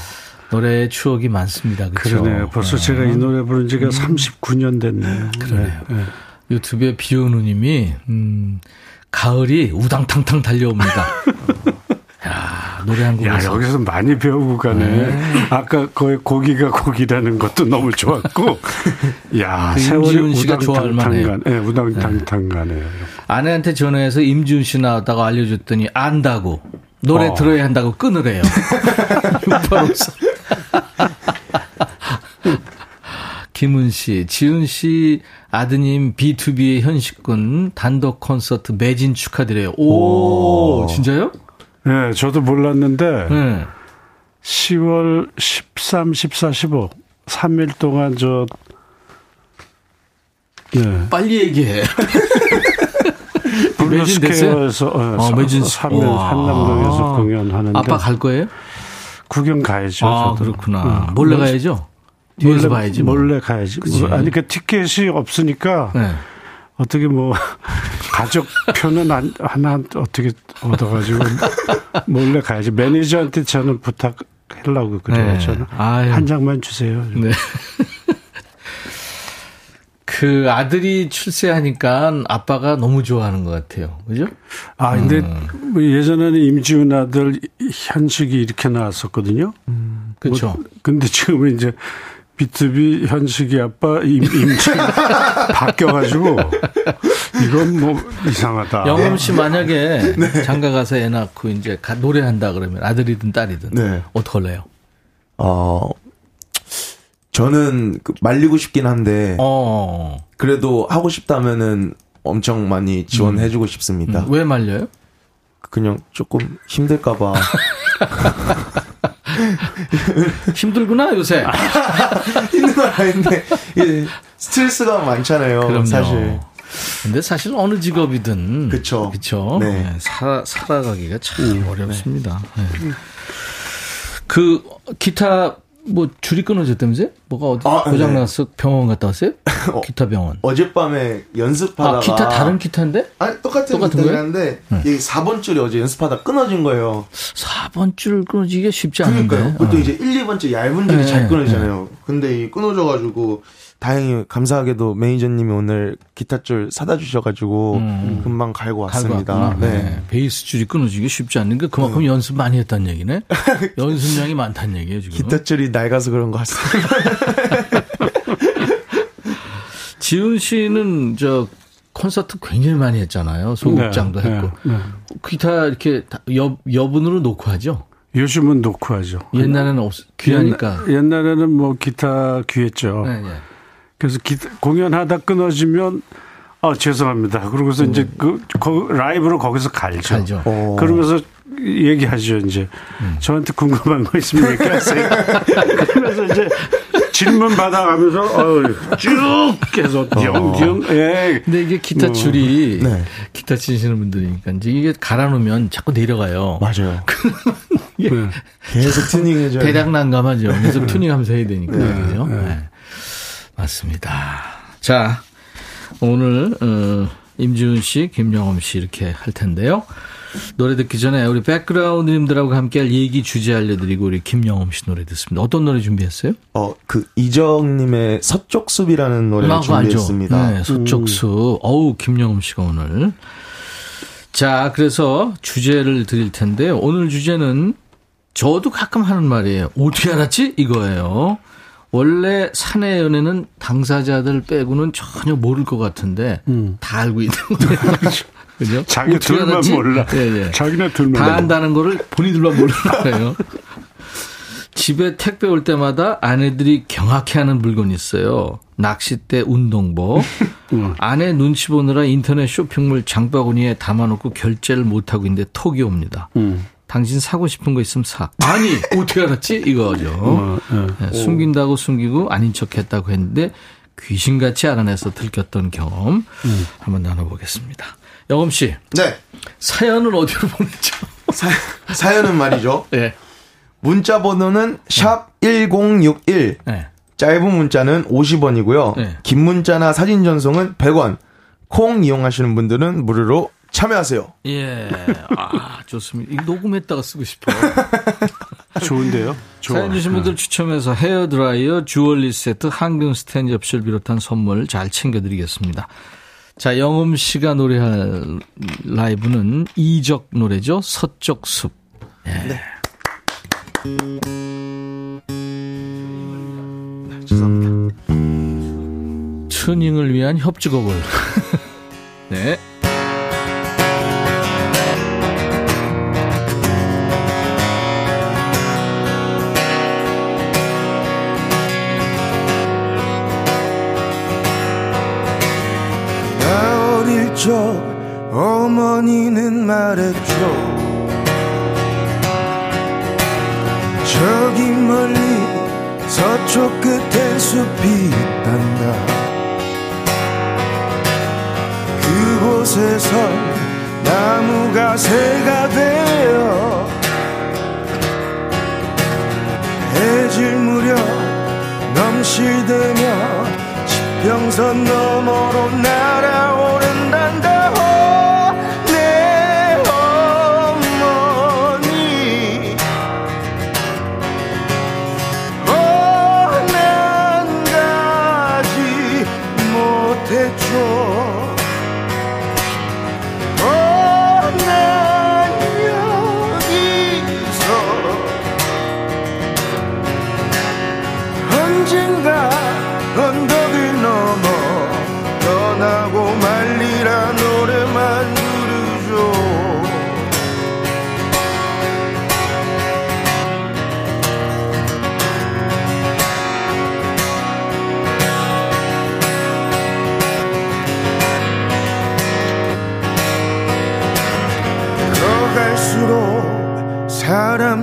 노래에 추억이 많습니다. 그렇죠? 그러네요. 벌써 제가 이 노래 부른 지가 39년 됐네요. 그러네요. 네, 네. 유튜브에 비오누님이 음, 가을이 우당탕탕 달려옵니다. [laughs] 야 노래 한 야, 곡에서 여기서 많이 배우고 가네. 아까 거의 고기가 고기라는 것도 너무 좋았고. [laughs] 야, 그 세월이 임지훈 씨가 좋아할 만해요. 우당탕탕 네, 우당탕탕 가네요. 아내한테 전화해서 임지훈 씨 나왔다고 알려줬더니 안다고 노래 어. 들어야 한다고 끊으래요. [laughs] 6854. 김은 씨, 지은 씨 아드님 B2B의 현식군 단독 콘서트 매진 축하드려요. 오, 오. 진짜요? 네, 저도 몰랐는데 네. 10월 13, 14, 15 3일 동안 저 네. 빨리 얘기해. [laughs] 블루스퀘어에서 어, 어, 매진 3일 와. 한남동에서 공연하는데 아빠 갈 거예요? 구경 가야죠. 아, 저도. 그렇구나. 응. 몰래 몰래- 가야죠? 뒤에서 몰래, 봐야지. 뭐. 몰래 가야지. 그치? 아니 그 티켓이 없으니까 네. 어떻게 뭐 [laughs] 가족 표는 안, 하나 어떻게 얻어가지고 몰래 가야지. 매니저한테 저는 부탁하려고 그래요. 네. 저는 아유. 한 장만 주세요. 네. [laughs] 그 아들이 출세하니까 아빠가 너무 좋아하는 것 같아요. 그죠? 아 근데 음. 뭐 예전에는 임지훈 아들 현식이 이렇게 나왔었거든요. 그렇죠. 뭐, 근데 지금은 이제 비투비 현식이 아빠 임, 임지훈 바뀌어가지고 이건 뭐 이상하다. 영음 씨 만약에 [laughs] 장가 가서 애 낳고 이제 가- 노래한다 그러면 아들이든 딸이든 네. 어떡할래요? 어, 저는 그 말리고 싶긴 한데, 어. 그래도 하고 싶다면은 엄청 많이 지원해주고 싶습니다. 음, 왜 말려요? 그냥 조금 힘들까봐. [laughs] [laughs] 힘들구나 요새. [laughs] 힘든 건 아닌데, 스트레스가 많잖아요. 그럼요. 사실. 근데 사실 어느 직업이든 그쵸. 그쵸? 네. 네, 살아, 살아가기가 참 어렵습니다. 네. 그 기타 뭐 줄이 끊어졌다면서요? 뭐가 어디 아, 고장 네. 나서 병원 갔다 왔어요? [laughs] 어. 기타 병원. 어젯밤에 연습하다가. 아 기타 다른 기타인데? 아니, 똑같은 똑같은 거예요? 한데, 이게 4번 줄이 어제 연습하다 끊어진 거예요. 4번 줄 끊어지기가 쉽지 않은데. 그러니까요. 보통 어. 이제 1, 2번째 얇은 줄이 네, 잘 끊어지잖아요. 근데 이 끊어져 가지고, 다행히 감사하게도 매니저님이 오늘 기타 줄 사다 주셔가지고, 음. 금방 갈고 갈고 왔습니다. 왔구나. 네. 네. 베이스 줄이 끊어지기 쉽지 않으니까 그만큼 연습 많이 했다는 얘기네. [laughs] 연습량이 많다는 얘기예요 지금. 기타 줄이 낡아서 그런 것 같습니다. [laughs] [laughs] 지훈 씨는 저 콘서트 굉장히 많이 했잖아요. 소극장도 네, 했고. 네, 네. 기타 이렇게 다 여, 여분으로 놓고 하죠. 요즘은 놓고 하죠. 옛날에는 없, 귀하니까. 옛날, 에는뭐 기타 귀했죠. 네, 네. 그래서 기타, 공연하다 끊어지면 아 죄송합니다. 그러고서 이제 그 거- 라이브로 거기서 갈죠. 음. 갈죠. 어. 그러면서 얘기하죠. 이제 음. 저한테 궁금한 거 있으면 얘기하세요. [laughs] 그러면서 이제 질문 받아가면서 어우, 쭉 계속 영 예. 근데 이게 기타 뭐, 줄이 네. 기타 치시는 분들이니까 이제 이게 갈아놓으면 자꾸 내려가요. 맞아요. [laughs] 이게 네. 계속 튜닝해줘야 돼. 대략 난감하죠. 계속 튜닝하면서 해야 되니까. 그죠? 네. 맞습니다. 자, 오늘, 어, 임지훈 씨, 김영엄 씨 이렇게 할 텐데요. 노래 듣기 전에 우리 백그라운드님들하고 함께 할 얘기 주제 알려드리고 우리 김영엄 씨 노래 듣습니다. 어떤 노래 준비했어요? 어, 그 이정님의 서쪽 숲이라는 노래를 아? 준비했습니다. 네, 서쪽수. 어우, 김영음 씨가 오늘. 자, 그래서 주제를 드릴 텐데요. 오늘 주제는 저도 가끔 하는 말이에요. 어떻게 알았지? 이거예요. 원래 사내 연애는 당사자들 빼고는 전혀 모를 것 같은데 다 알고 있는 거예요. [laughs] 그죠? 자기 어떻게 둘만? 몰라. 네, 네. 자기네 둘만 다 몰라. 안다는 거를 본인들만 거예요. 집에 택배 올 때마다 아내들이 경악해 하는 물건이 있어요. 낚싯대 운동복. 아내 눈치 보느라 인터넷 쇼핑몰 장바구니에 담아놓고 결제를 못하고 있는데 톡이 옵니다. 당신 사고 싶은 거 있으면 사. 아니, [laughs] 어떻게 알았지? 이거죠. 어, 예. 네, 숨긴다고 숨기고 아닌 척 했다고 했는데 귀신같이 알아내서 들켰던 경험 한번 나눠보겠습니다. 영엄 씨, 네. 사연을 어디로 보내죠? 사, 사연 은 말이죠. [laughs] 네. 문자 번호는 샵 1061. 네. 짧은 문자는 50원이고요. 네. 긴 문자나 사진 전송은 100원. 콩 이용하시는 분들은 무료로 참여하세요. 예. 아, 좋습니다. 이거 녹음했다가 쓰고 싶어. [laughs] 좋은데요? 좋아. 사연 주신 분들 추첨해서 헤어드라이어, 주얼리 세트, 항균 스탠 접시를 비롯한 선물 잘 챙겨드리겠습니다. 자, 영음 씨가 노래할 라이브는 이적 노래죠. 서쪽 숲. 예. 죄송합니다. 튜닝을 위한 협주곡을. [laughs] 네. 적 어머니는 말했죠. 저기 멀리 서쪽 끝에 숲이 있단다. 그곳에서 나무가 새가 되어 해질 무렵 넘실대며 지평선 너머로 날아오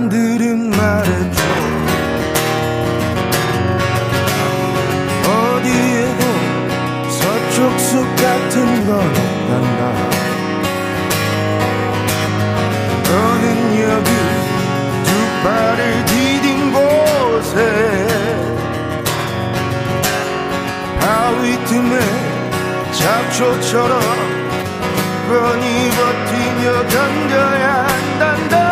사람들은 말했죠 어디에도 서쪽 숲 같은 건 없단다. 너는 여기 두 발을 디딘 곳에. 바위 틈에 잡초처럼 뻔히 버티며 던져야 한단다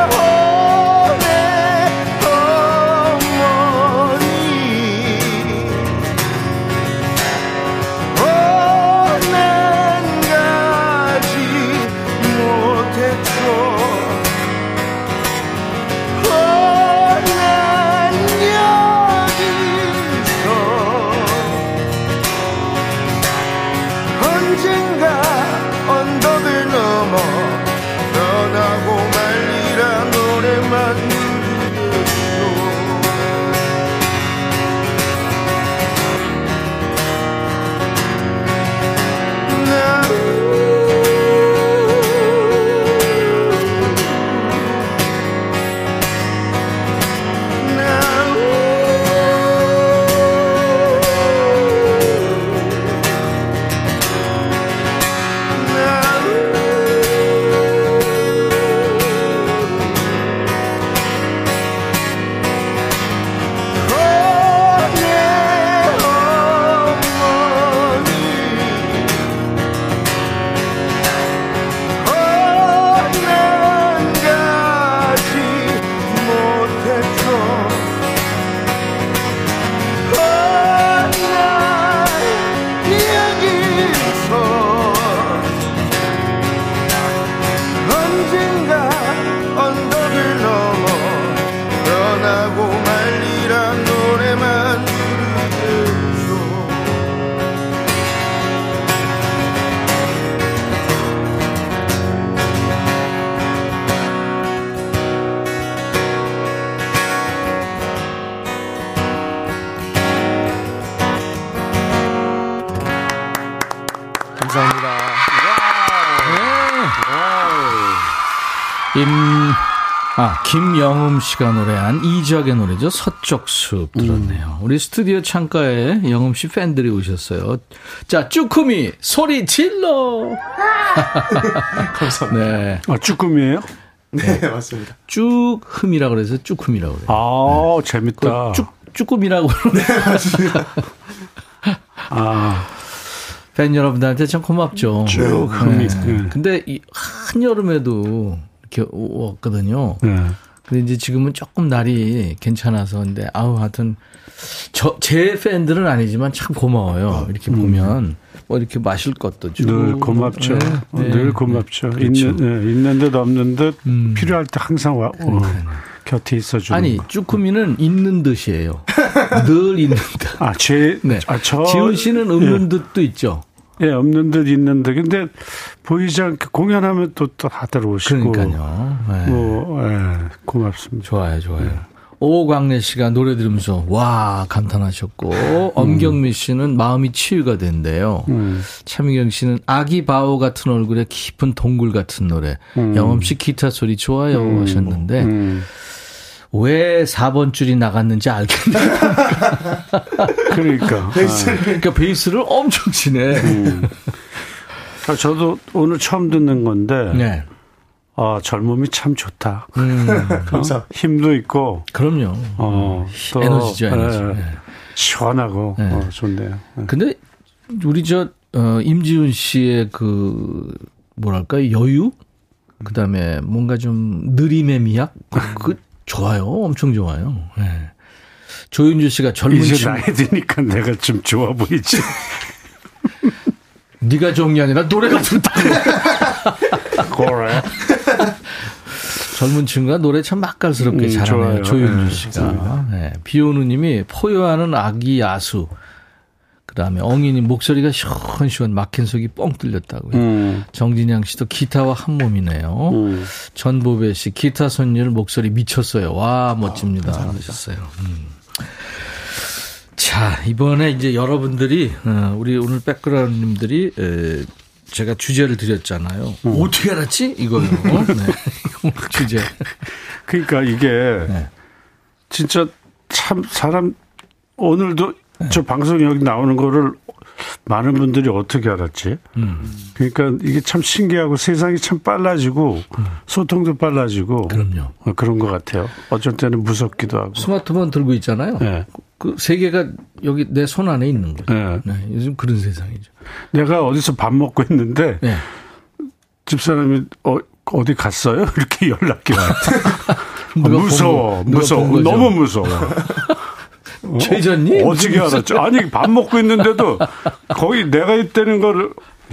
임, 아, 김영음 씨가 노래한 이적의 노래죠. 서쪽 숲 들었네요. 우리 스튜디오 창가에 영음 씨 팬들이 오셨어요. 자, 쭈꾸미, 소리 질러! [laughs] 감사합니다. 네. 아, 쭈꾸미예요? 네, 맞습니다. 쭈흠이라고 그래서 쭈꾸미라고 그래요. 아, 재밌다. 쭈, 쭈꾸미라고 그러네. [laughs] 아, 팬 여러분들한테 참 고맙죠. 쭈꾸미. 네. 네. 근데 이 한여름에도 왔거든요. 네. 근데 이제 지금은 조금 날이 괜찮아서 근데 아우 하여튼 저 제 팬들은 아니지만 참 고마워요. 이렇게 보면 뭐 이렇게 마실 것도 주고 늘 고맙죠. 네, 어, 네. 늘 고맙죠. 그렇죠. 있는, 네, 있는 듯 없는 듯 음. 필요할 때 항상 와, 어, 곁에 있어주는 아니 거. 쭈꾸미는 있는 듯이에요. [laughs] 늘 있는 듯. 아, 제, 네. 아, 저. 지훈 씨는 없는 듯도 있죠. 예, 없는 듯 있는 듯. 근데 보이지 않게 공연하면 또, 또 다들 오시고. 그러니까요. 네. 뭐, 예, 고맙습니다. 좋아요, 좋아요. 오광래 씨가 노래 들으면서 와 감탄하셨고 엄경미 씨는 마음이 치유가 된대요. 음. 차미경 씨는 아기 바오 같은 얼굴에 깊은 동굴 같은 노래. 음. 영엄 씨 기타 소리 좋아요 하셨는데 음. 왜 4번 줄이 나갔는지 알겠네요. [laughs] 그러니까. [laughs] 그러니까 베이스를 엄청 치네. 아, 저도 오늘 처음 듣는 건데. 네. 아, 젊음이 참 좋다. 음, [laughs] 어? 힘도 있고, 그럼요. 어, 또, 에너지죠, 에너지. 예, 네. 시원하고, 네. 어, 좋네요. 예. 근데 우리 저 어, 임지훈 씨의 그 뭐랄까 여유 그다음에 뭔가 좀 느림의 미학 그, 그 좋아요 엄청 좋아요 예. 조윤주 씨가 젊은 이제 친구 나이 드니까 내가 좀 좋아 보이지. [laughs] 네가 좋은 게 아니라 노래가 좋다고 [laughs] 그래. 젊은 친구가 노래 참 맛깔스럽게 음, 잘하네요 좋아요. 조윤주 네, 씨가 네. 비오누님이 포효하는 아기 야수 그다음에 엉이님 목소리가 시원시원 막힌 속이 뻥 뚫렸다고요 음, 정진양 씨도 기타와 한 몸이네요. 음. 전보배 씨 기타 손율 목소리 미쳤어요. 와 멋집니다. 하셨어요. 음. 자 이번에 이제 여러분들이 어, 우리 오늘 백그라운드님들이 에, 제가 주제를 드렸잖아요. 어떻게 알았지 이거요. [laughs] 네. 주제. 그러니까 이게 네. 진짜 참 사람 오늘도 저 방송 여기 나오는 거를 많은 분들이 어떻게 알았지? 음, 그러니까 이게 참 신기하고 세상이 참 빨라지고 소통도 빨라지고 그럼요. 어, 그런 것 같아요. 어쩔 때는 무섭기도 하고. 스마트폰 들고 있잖아요. 네. 그 세계가 여기 내 손 안에 있는 거죠. 네. 네, 요즘 그런 세상이죠. 내가 어디서 밥 먹고 있는데 네. 집사람이 어, 어디 갔어요? [laughs] 이렇게 연락이 [laughs] 본 무서워, 무서워? 너무 무서워. 어? 최전님? 어떻게 알았죠? 아니 밥 먹고 있는데도 거기 내가 있다는 거를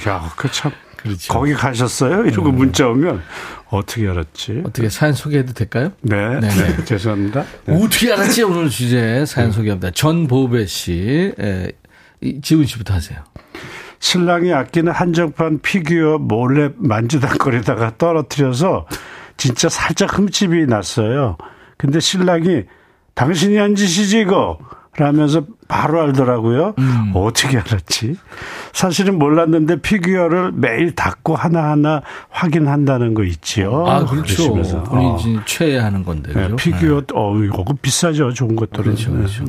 야, 그 참 그렇죠. 거기 가셨어요? 이러고 문자 오면 어떻게 알았지? 어떻게 사연 소개해도 될까요? 네, 네, 네, 죄송합니다. 네. 어떻게 알았지? 오늘 주제 사연 소개합니다. 전보배 씨, 에, 이 지훈 씨부터 하세요. 신랑이 아끼는 한정판 피규어 몰래 만지작거리다가 떨어뜨려서 진짜 살짝 흠집이 났어요. 근데 신랑이 당신이 한 짓이지 이거 라면서 바로 알더라고요. 음. 어떻게 알았지? 사실은 몰랐는데 피규어를 매일 닫고 하나하나 확인한다는 거 있지요. 아, 그렇죠. 그러시면서. 우리 어. 최애하는 건데. 네, 그죠? 피규어, 어, 이거 비싸죠. 좋은 것들은. 그렇죠, 그렇죠.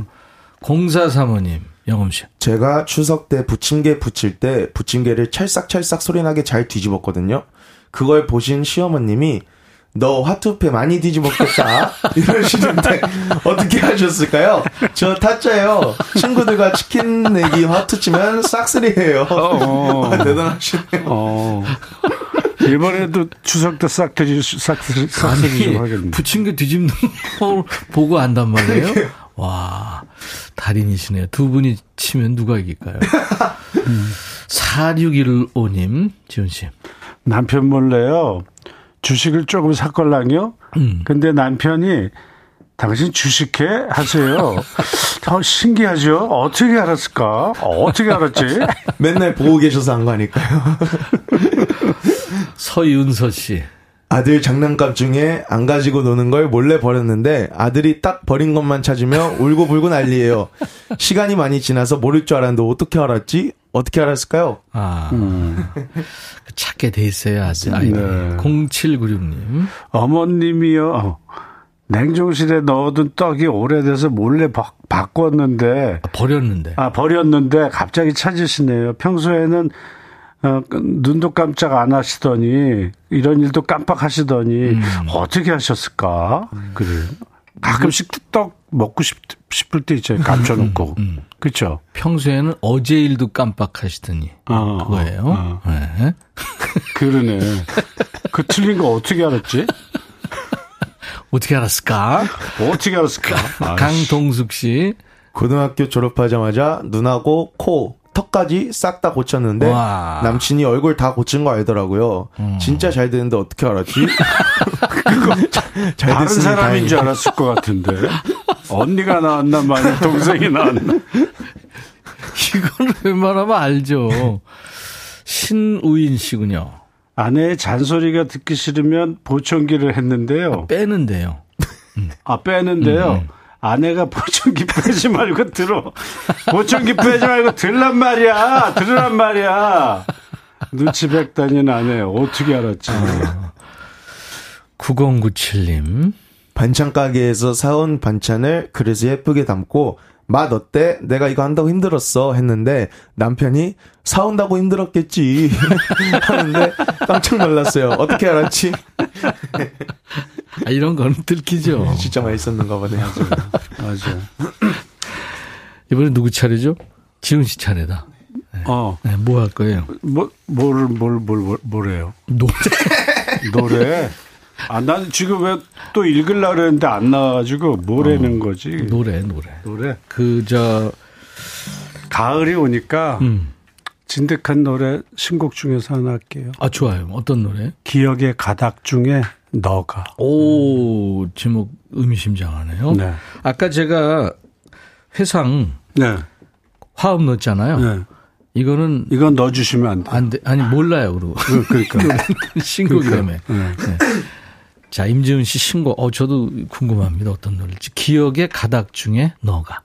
공사 사모님, 영엄 씨. 제가 추석 때 부침개 부칠 때 부침개를 찰싹찰싹 소리나게 잘 뒤집었거든요. 그걸 보신 시어머님이 너 화투패 많이 뒤집었겠다 이러시는데 어떻게 하셨을까요? 저 타짜예요. 친구들과 치킨 내기 화투 치면 싹쓸이에요. 어. 대단하시네요. 어. 이번에도 추석 때 싹들이, 싹들이 좀 하겠네. 부침개 뒤집는 걸 보고 안단 말이에요? 와, 달인이시네요. 두 분이 치면 누가 이길까요? 4615님, 지훈 씨. 남편 몰래요. 주식을 조금 샀걸랑요. 음. 근데 남편이 당신 주식회 하세요. 참 [laughs] 신기하죠? 어떻게 알았을까? 어떻게 알았지? [laughs] 맨날 보고 계셔서 한거 아닐까요? 서윤서 씨. 아들 장난감 중에 안 가지고 노는 걸 몰래 버렸는데 아들이 딱 버린 것만 찾으며 울고불고 난리예요. 시간이 많이 지나서 모를 줄 알았는데 어떻게 알았지? 어떻게 알았을까요? 아. 찾게 돼 있어요, 아직. 아이들. 네. 0796님. 어머님이요. 어, 냉동실에 넣어둔 떡이 오래돼서 몰래 바, 바꿨는데 버렸는데. 아 버렸는데 갑자기 찾으시네요. 평소에는 어, 눈도 깜짝 안 하시더니 이런 일도 깜빡하시더니 어떻게 하셨을까? 그래. 가끔씩 떡 먹고 싶, 싶을 때 있잖아요. 감춰놓고. 그렇죠. 평소에는 어제 일도 깜빡하시더니. 어, 그거예요. 어, 어. 네. [laughs] 그러네. 그 틀린 거 어떻게 알았지? 어떻게 알았을까? 어떻게 알았을까? 아, [laughs] 강동숙 씨. 고등학교 졸업하자마자 눈하고 코, 턱까지 싹 다 고쳤는데 와. 남친이 얼굴 다 고친 거 알더라고요. 진짜 잘 되는데 어떻게 알았지? [laughs] 그거 잘 다른 사람인. 줄 알았을 것 같은데. 언니가 나왔나 마니 동생이 나왔나. [laughs] 이건 웬만하면 알죠. 신우인 씨군요. 아내의 잔소리가 듣기 싫으면 보청기를 했는데요. 빼는데요. 아 빼는데요. 아내가 보청기 빼지 말고 들어. 보청기 빼지 말고 들란 말이야. 들으란 말이야. 눈치 백다니는 아내 어떻게 알았지? 9097님. 반찬 가게에서 사온 반찬을 그릇에 예쁘게 담고 맛 어때? 내가 이거 한다고 힘들었어 했는데 남편이 사온다고 힘들었겠지 [laughs] 하는데 깜짝 놀랐어요. 어떻게 알았지? 아, 이런 거는 들키죠. 진짜 맛있었는가 보네요. [laughs] 맞아. 이번에 누구 차례죠? 지훈 씨 차례다. 어. 네, 뭐 할 거예요? 뭐, 뭘, 뭘, 뭘, 뭘, 뭐래요? 노래. [laughs] 노래? 아, 난 지금 왜 또 읽으려고 그랬는데 안 나와가지고 뭐라는 거지? 노래, 노래. 노래? 그, 저, 가을이 오니까 음. 진득한 노래 신곡 중에서 하나 할게요. 아, 좋아요. 어떤 노래? 기억의 가닥 중에 너가. 오, 제목 의미심장하네요. 네. 아까 제가 회상 네. 화음 넣었잖아요. 네. 이거는 이건 넣어주시면 안 돼. 안 돼. 아니, 몰라요, 그러고. 그- 그러니까. [laughs] 신곡이라며. 네. 네. 자, 임지훈 씨 신곡. 어, 저도 궁금합니다. 어떤 노래일지. 기억의 가닥 중에 너가.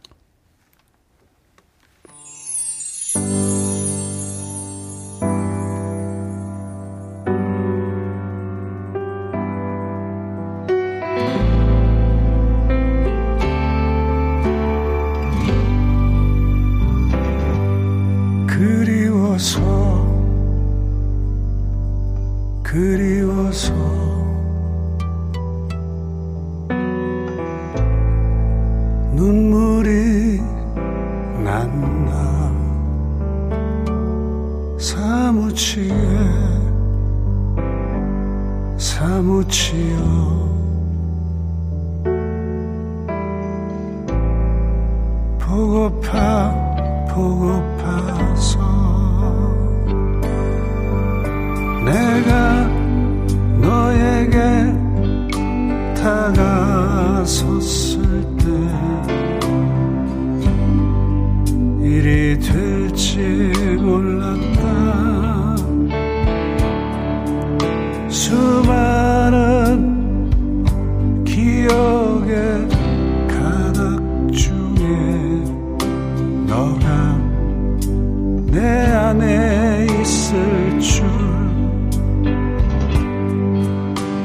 있을 줄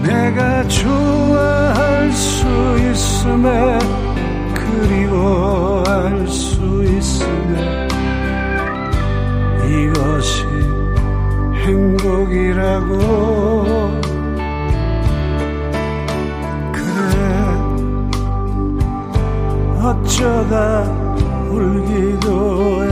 내가 좋아할 수 있음에 그리워할 수 있음에 이것이 행복이라고. 그래 어쩌다 울기도 했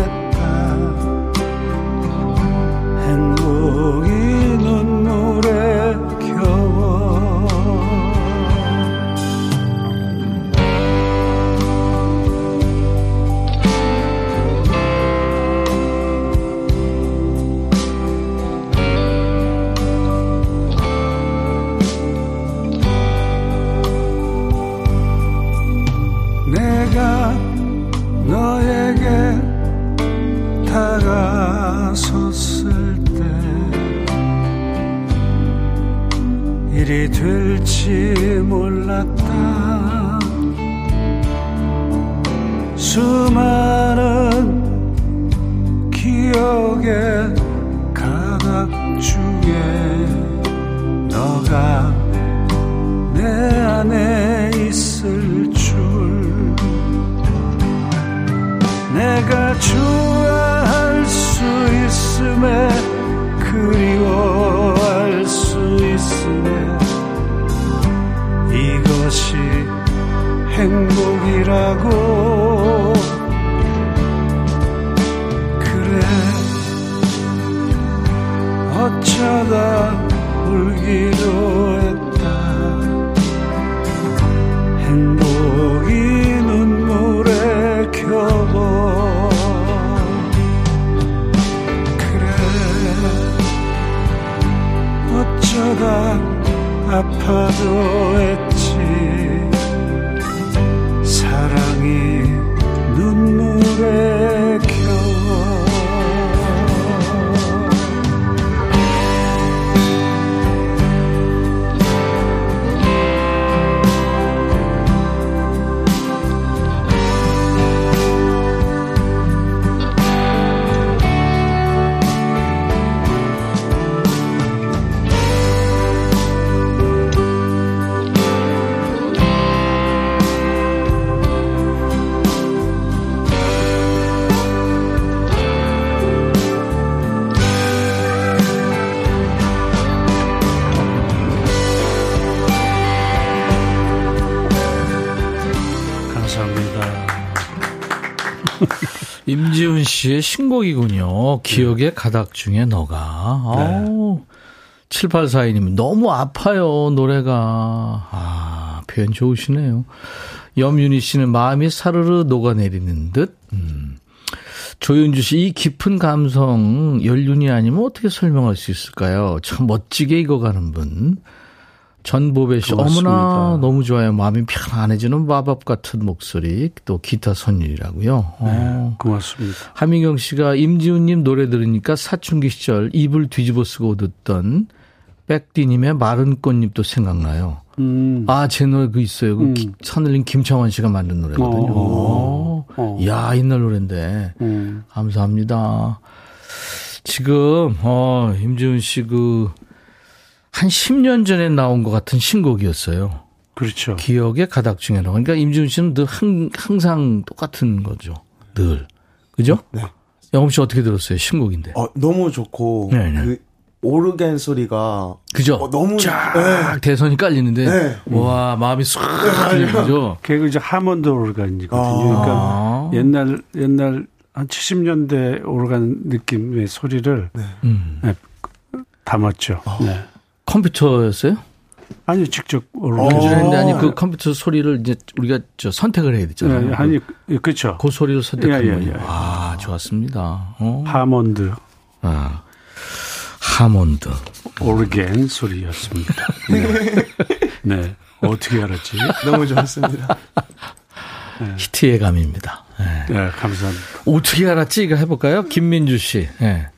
씨의 신곡이군요. 기억의 가닥 중에 너가. 아우. 7842님, 너무 아파요, 노래가. 아, 표현 좋으시네요. 염윤희 씨는 마음이 사르르 녹아내리는 듯. 음. 조윤주 씨, 이 깊은 감성, 연륜이 아니면 어떻게 설명할 수 있을까요? 참 멋지게 익어가는 분. 전보배 씨, 고맙습니다. 어머나, 너무 좋아요. 마음이 편안해지는 마법 같은 목소리. 또 기타 선율이라고요. 어. 고맙습니다. 하민경 씨가 임지훈님 노래 들으니까 사춘기 시절 이불 뒤집어 쓰고 듣던 백디님의 마른 꽃잎도 생각나요. 음. 아, 제 노래 그 있어요. 그 음. 기- 산을린 김창완 씨가 만든 노래거든요. 어. 어. 이야, 옛날 노래인데. 음. 감사합니다. 지금, 어, 임지훈 씨 그, 한 10년 전에 나온 것 같은 신곡이었어요. 그렇죠. 기억의 가닥 중에 하나. 그러니까 임지훈 씨는 늘 항, 항상 똑같은 거죠. 늘. 그죠? 네. 영업 씨 어떻게 들었어요? 신곡인데. 어, 너무 좋고 네, 네. 그 오르겐 소리가 그죠? 어, 너무 쫙 대선이 깔리는데 네. 와 마음이 쑥 풀리는 거죠. 그게 이제 하몬드 오르간이거든요. 아. 그러니까 옛날 옛날 한 70년대 오르간 느낌의 소리를 음. 네, 담았죠. 네. 컴퓨터였어요? 아니 직접. 연주했는데 아니 그 컴퓨터 소리를 이제 우리가 저 선택을 해야 되잖아요. 네, 아니 그렇죠. 그 소리를 선택한 예, 예, 거예요. 예. 아 좋았습니다. 어. 하몬드 아, 하몬드. 오르겐 소리였습니다. [laughs] 네. 네. 어떻게 알았지? 너무 좋았습니다. 히트의 감입니다. 네. 네, 감사합니다. 어떻게 알았지? 이거 해볼까요? 김민주 씨. 네.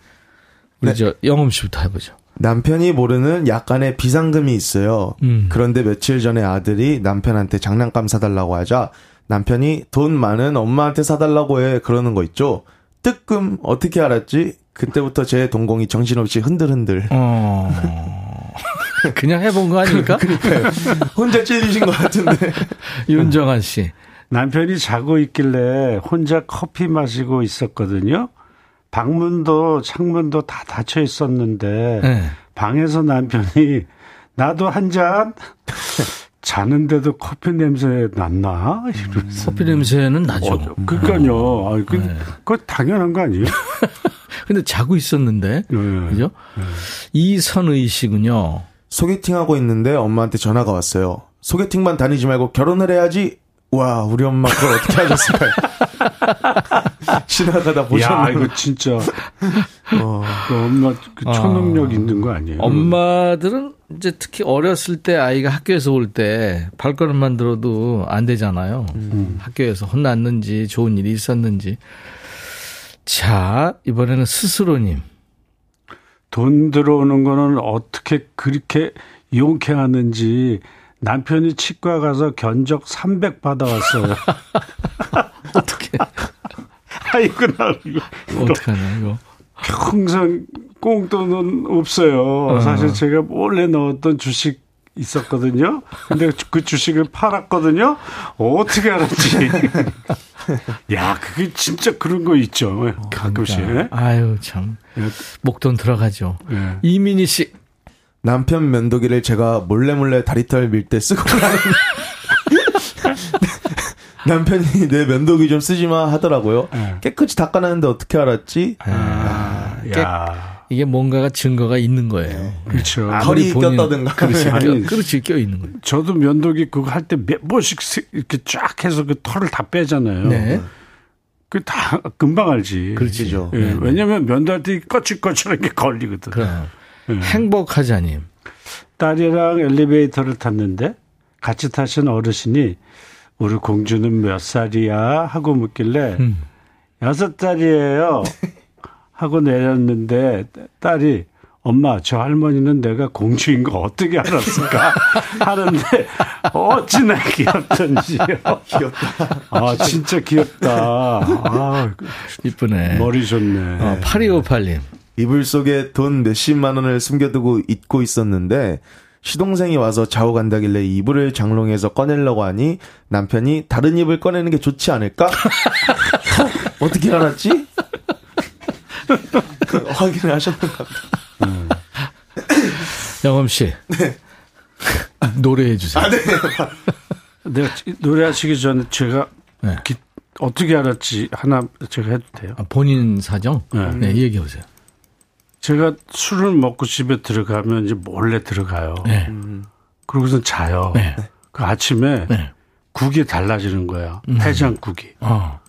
우리 저 영음 씨부터 해보죠. 남편이 모르는 약간의 비상금이 있어요. 음. 그런데 며칠 전에 아들이 남편한테 장난감 사달라고 하자 남편이 돈 많은 엄마한테 사달라고 해 그러는 거 있죠. 뜨끔 어떻게 알았지? 그때부터 제 동공이 정신없이 흔들흔들. 어. [laughs] 그냥 해본 거 아닙니까? 혼자 찔리신 것 같은데. [laughs] 윤정한 씨. 남편이 자고 있길래 혼자 커피 마시고 있었거든요. 방문도 창문도 다 닫혀 있었는데 네. 방에서 남편이 나도 한 잔 [laughs] 자는데도 커피 냄새 났나 이러면서 커피 냄새는 나죠. 어, 그러니까요. 아, 그, 네. 그거 당연한 거 아니에요? [laughs] 근데 자고 있었는데. 네. 그죠? 이선의 씨군요. 소개팅하고 있는데 엄마한테 전화가 왔어요. 소개팅만 다니지 말고 결혼을 해야지. 와, 우리 엄마 그걸 어떻게 하셨을까요? [laughs] 지나가다 야, 보셨나요? 이거 진짜 어, 그 엄마 그 초능력 있는 거 아니에요? 엄마들은 이제 특히 어렸을 때 아이가 학교에서 올 때 발걸음만 들어도 안 되잖아요. 학교에서 혼났는지 좋은 일이 있었는지. 자, 이번에는 스스로님. 돈 들어오는 거는 어떻게 그렇게 용케 하는지 남편이 치과 가서 견적 300 받아왔어요. [laughs] 어떻게, [laughs] 아이고 나 이거 어떡하냐, 이거. 평생 꽁돈은 없어요. 사실 제가 몰래 넣었던 주식 있었거든요. 근데 그 주식을 팔았거든요. 어떻게 알았지? [laughs] 야, 그게 진짜 그런 거 있죠. 가끔씩. 그러니까. 아유, 참. 목돈 들어가죠. 예. 이민희 씨. 남편 면도기를 제가 몰래 몰래 다리털 밀 때 쓰고 가는 [laughs] 남편이 내 면도기 좀 쓰지 마 하더라고요. 네. 깨끗이 닦아놨는데 어떻게 알았지? 아, 야. 이게 뭔가가 증거가 있는 거예요. 그렇죠. 털이 본인- 꼈다든가. 그렇지, 아니, [laughs] 껴, 그렇지, 껴 있는 거예요. 저도 면도기 그거 할 때 몇 번씩 세- 이렇게 쫙 해서 그 털을 다 빼잖아요. 네. 그다 금방 알지. 그렇지. 그죠. 예, 왜냐면 면도할 때 거칠거칠하게 걸리거든. 그럼. 예. 행복하자님. 딸이랑 엘리베이터를 탔는데 같이 타신 어르신이 우리 공주는 몇 살이야 하고 묻길래 음. 여섯 살이에요 하고 내렸는데 딸이 엄마 저 할머니는 내가 공주인 거 어떻게 알았을까 [laughs] 하는데 어찌나 귀엽던지요. 귀엽다. 아 진짜 귀엽다. 아 이쁘네. 머리 좋네. 어, 8258님. 이불 속에 돈 몇십만 원을 숨겨두고 잊고 있었는데 시동생이 와서 자고 간다길래 이불을 장롱에서 꺼내려고 하니 남편이 다른 이불 꺼내는 게 좋지 않을까? [laughs] 어떻게 알았지? 확인을 하셨는가 보다. 영엄 씨. 노래해 주세요. 내가 노래하시기 전에 제가 네. 기- 어떻게 알았지 하나 제가 해도 돼요. 아, 본인 사정? 네. 네, 얘기해 보세요. 제가 술을 먹고 집에 들어가면 이제 몰래 들어가요. 네. 그러고서 자요. 네. 그 아침에 네. 국이 달라지는 거야. 해장국이. 어.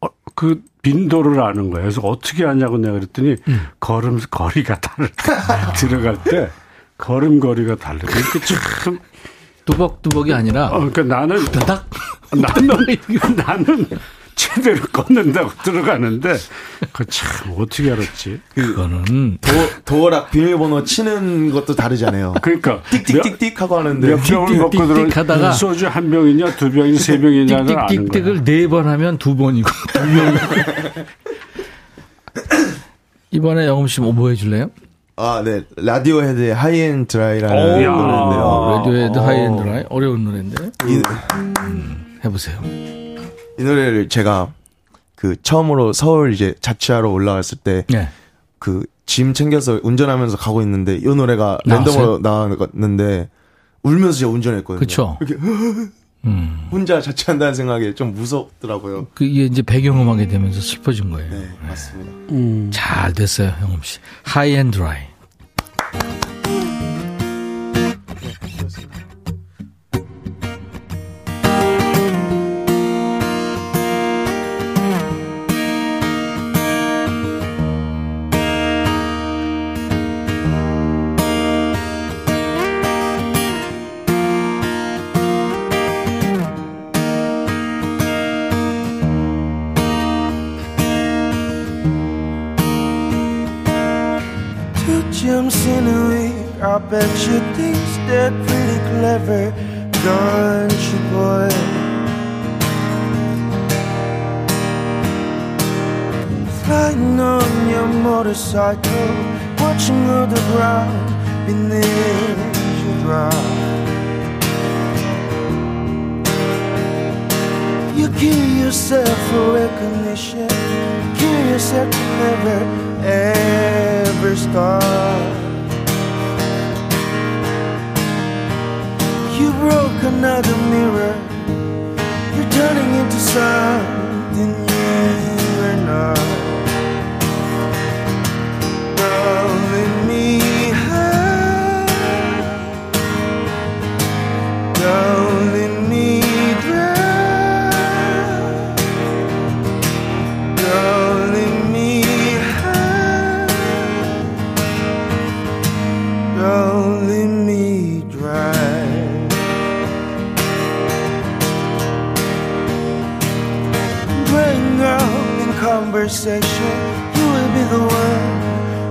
어, 그 빈도를 아는 거예요. 그래서 어떻게 하냐고 내가 그랬더니 음. 걸음 거리가 다르다. [laughs] 들어갈 때 걸음거리가 다르다. 그러니까 참 뚜벅뚜벅이 아니라 어, 그러니까 나는 따닥 나는 나는 제대로 걷는다고 들어가는데 그 참 어떻게 알았지? 그거는 도, 도어락 비밀번호 치는 것도 다르잖아요. 그러니까 띡띡띡띡 하고 하는데 몇 병을 먹고 띡띡 들어 하다가 소주 한 병이냐 두 병이냐 세 아는 거야. 띡띡띡을 네 번 하면 두 번이고 두 명. 이번에 영엄 씨뭐 해줄래요? 아, 네. Radiohead의 High and Dry라는. 노래인데요. Radiohead High and Dry 어려운 노래인데 이, 해보세요. 이 노래를 제가 그 처음으로 서울 이제 자취하러 올라갔을 때 네. 그짐 챙겨서 운전하면서 가고 있는데 이 노래가 나왔어요? 랜덤으로 나왔는데 울면서 제가 운전했거든요. 그쵸. 이렇게 음. 혼자 자취한다는 생각에 좀 무섭더라고요. 그 이게 이제 배경음악이 되면서 슬퍼진 거예요. 네, 맞습니다. 음. 잘 됐어요, 영엄 씨. High and Dry.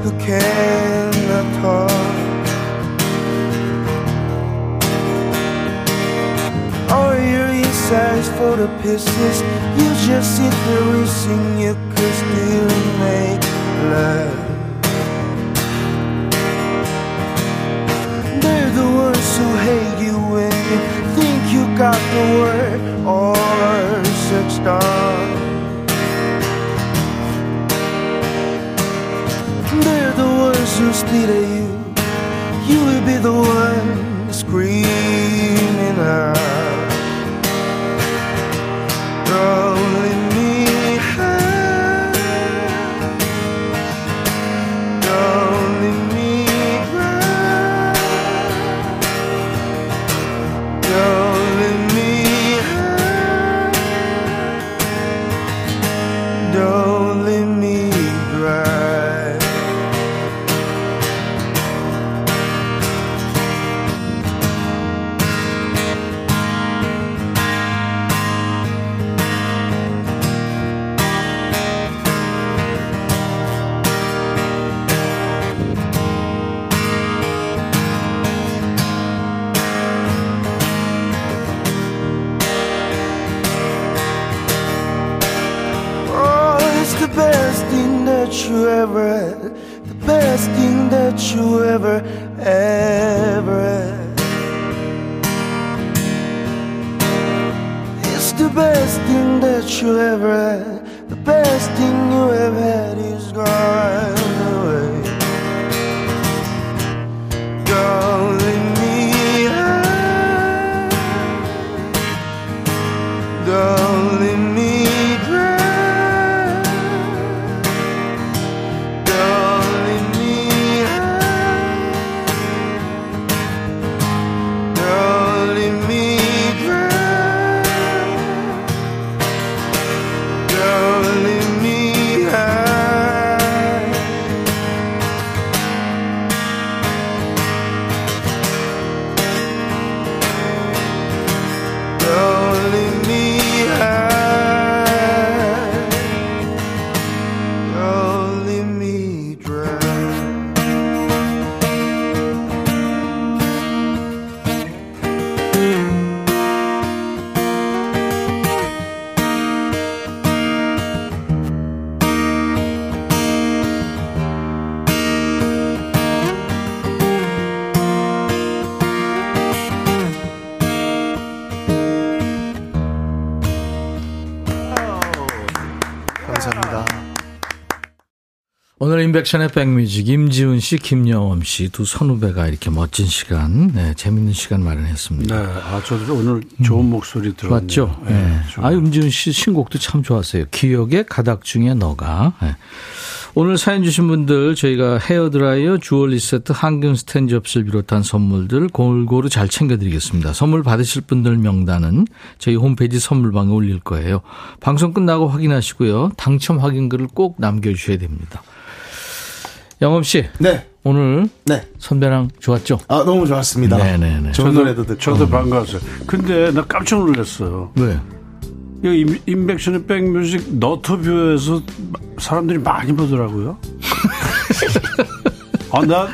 Who cannot talk. All your insides for the pieces. You just sit there wishing you could still make love. They're the ones who hate you when you think you got the word or search done. They're the words who spit at you. You will be the one screaming out. 인백션의 백뮤직 임지훈 씨, 김여엄 씨 두 선후배가 이렇게 멋진 시간, 네, 재밌는 시간 마련했습니다. 네, 아 저도 오늘 좋은 목소리 들었네요. 맞죠? 네, 네. 좀- 아, 임지훈 씨 신곡도 참 좋았어요. 기억의 가닥 중에 너가. 네. 오늘 사연 주신 분들 저희가 헤어드라이어, 주얼리 세트, 항균 스탠 접시를 비롯한 선물들 골고루 잘 챙겨드리겠습니다. 선물 받으실 분들 명단은 저희 홈페이지 선물방에 올릴 거예요. 방송 끝나고 확인하시고요. 당첨 확인글을 꼭 남겨주셔야 됩니다. 영업 씨. 네. 오늘 네. 선배랑 좋았죠? 아, 너무 좋았습니다. 네네네. 좋은 노래도 듣고. 저도 반가웠어요. 근데 나 깜짝 놀랐어요. 왜? 이 임- 인백션의 백뮤직 너트뷰에서 사람들이 많이 보더라고요. [laughs] 아, 나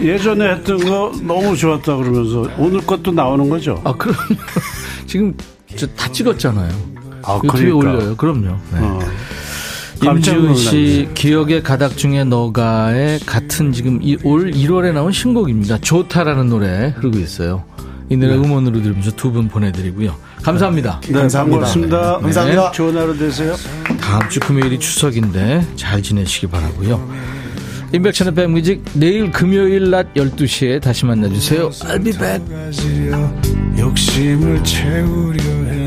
예전에 했던 거 너무 좋았다 그러면서 오늘 것도 나오는 거죠? 아, 그럼 [laughs] 지금 저 다 찍었잖아요. 아, 유튜브에 그러니까. 올려요. 그럼요. 네. 어. 임지훈 씨. 기억의 가닥 중에 너가의 같은 지금 이, 올 1월에 나온 신곡입니다. 좋다라는 노래 흐르고 있어요. 이 노래 음원으로 들으면서 두 분 보내드리고요. 감사합니다. 네, 반갑습니다. 네. 감사합니다. 좋은 하루 되세요. 다음 주 금요일이 추석인데 잘 지내시기 바라고요. 인백천의 백뮤직 내일 금요일 낮 12시에 다시 만나주세요. I'll be back. 욕심을 채우려 해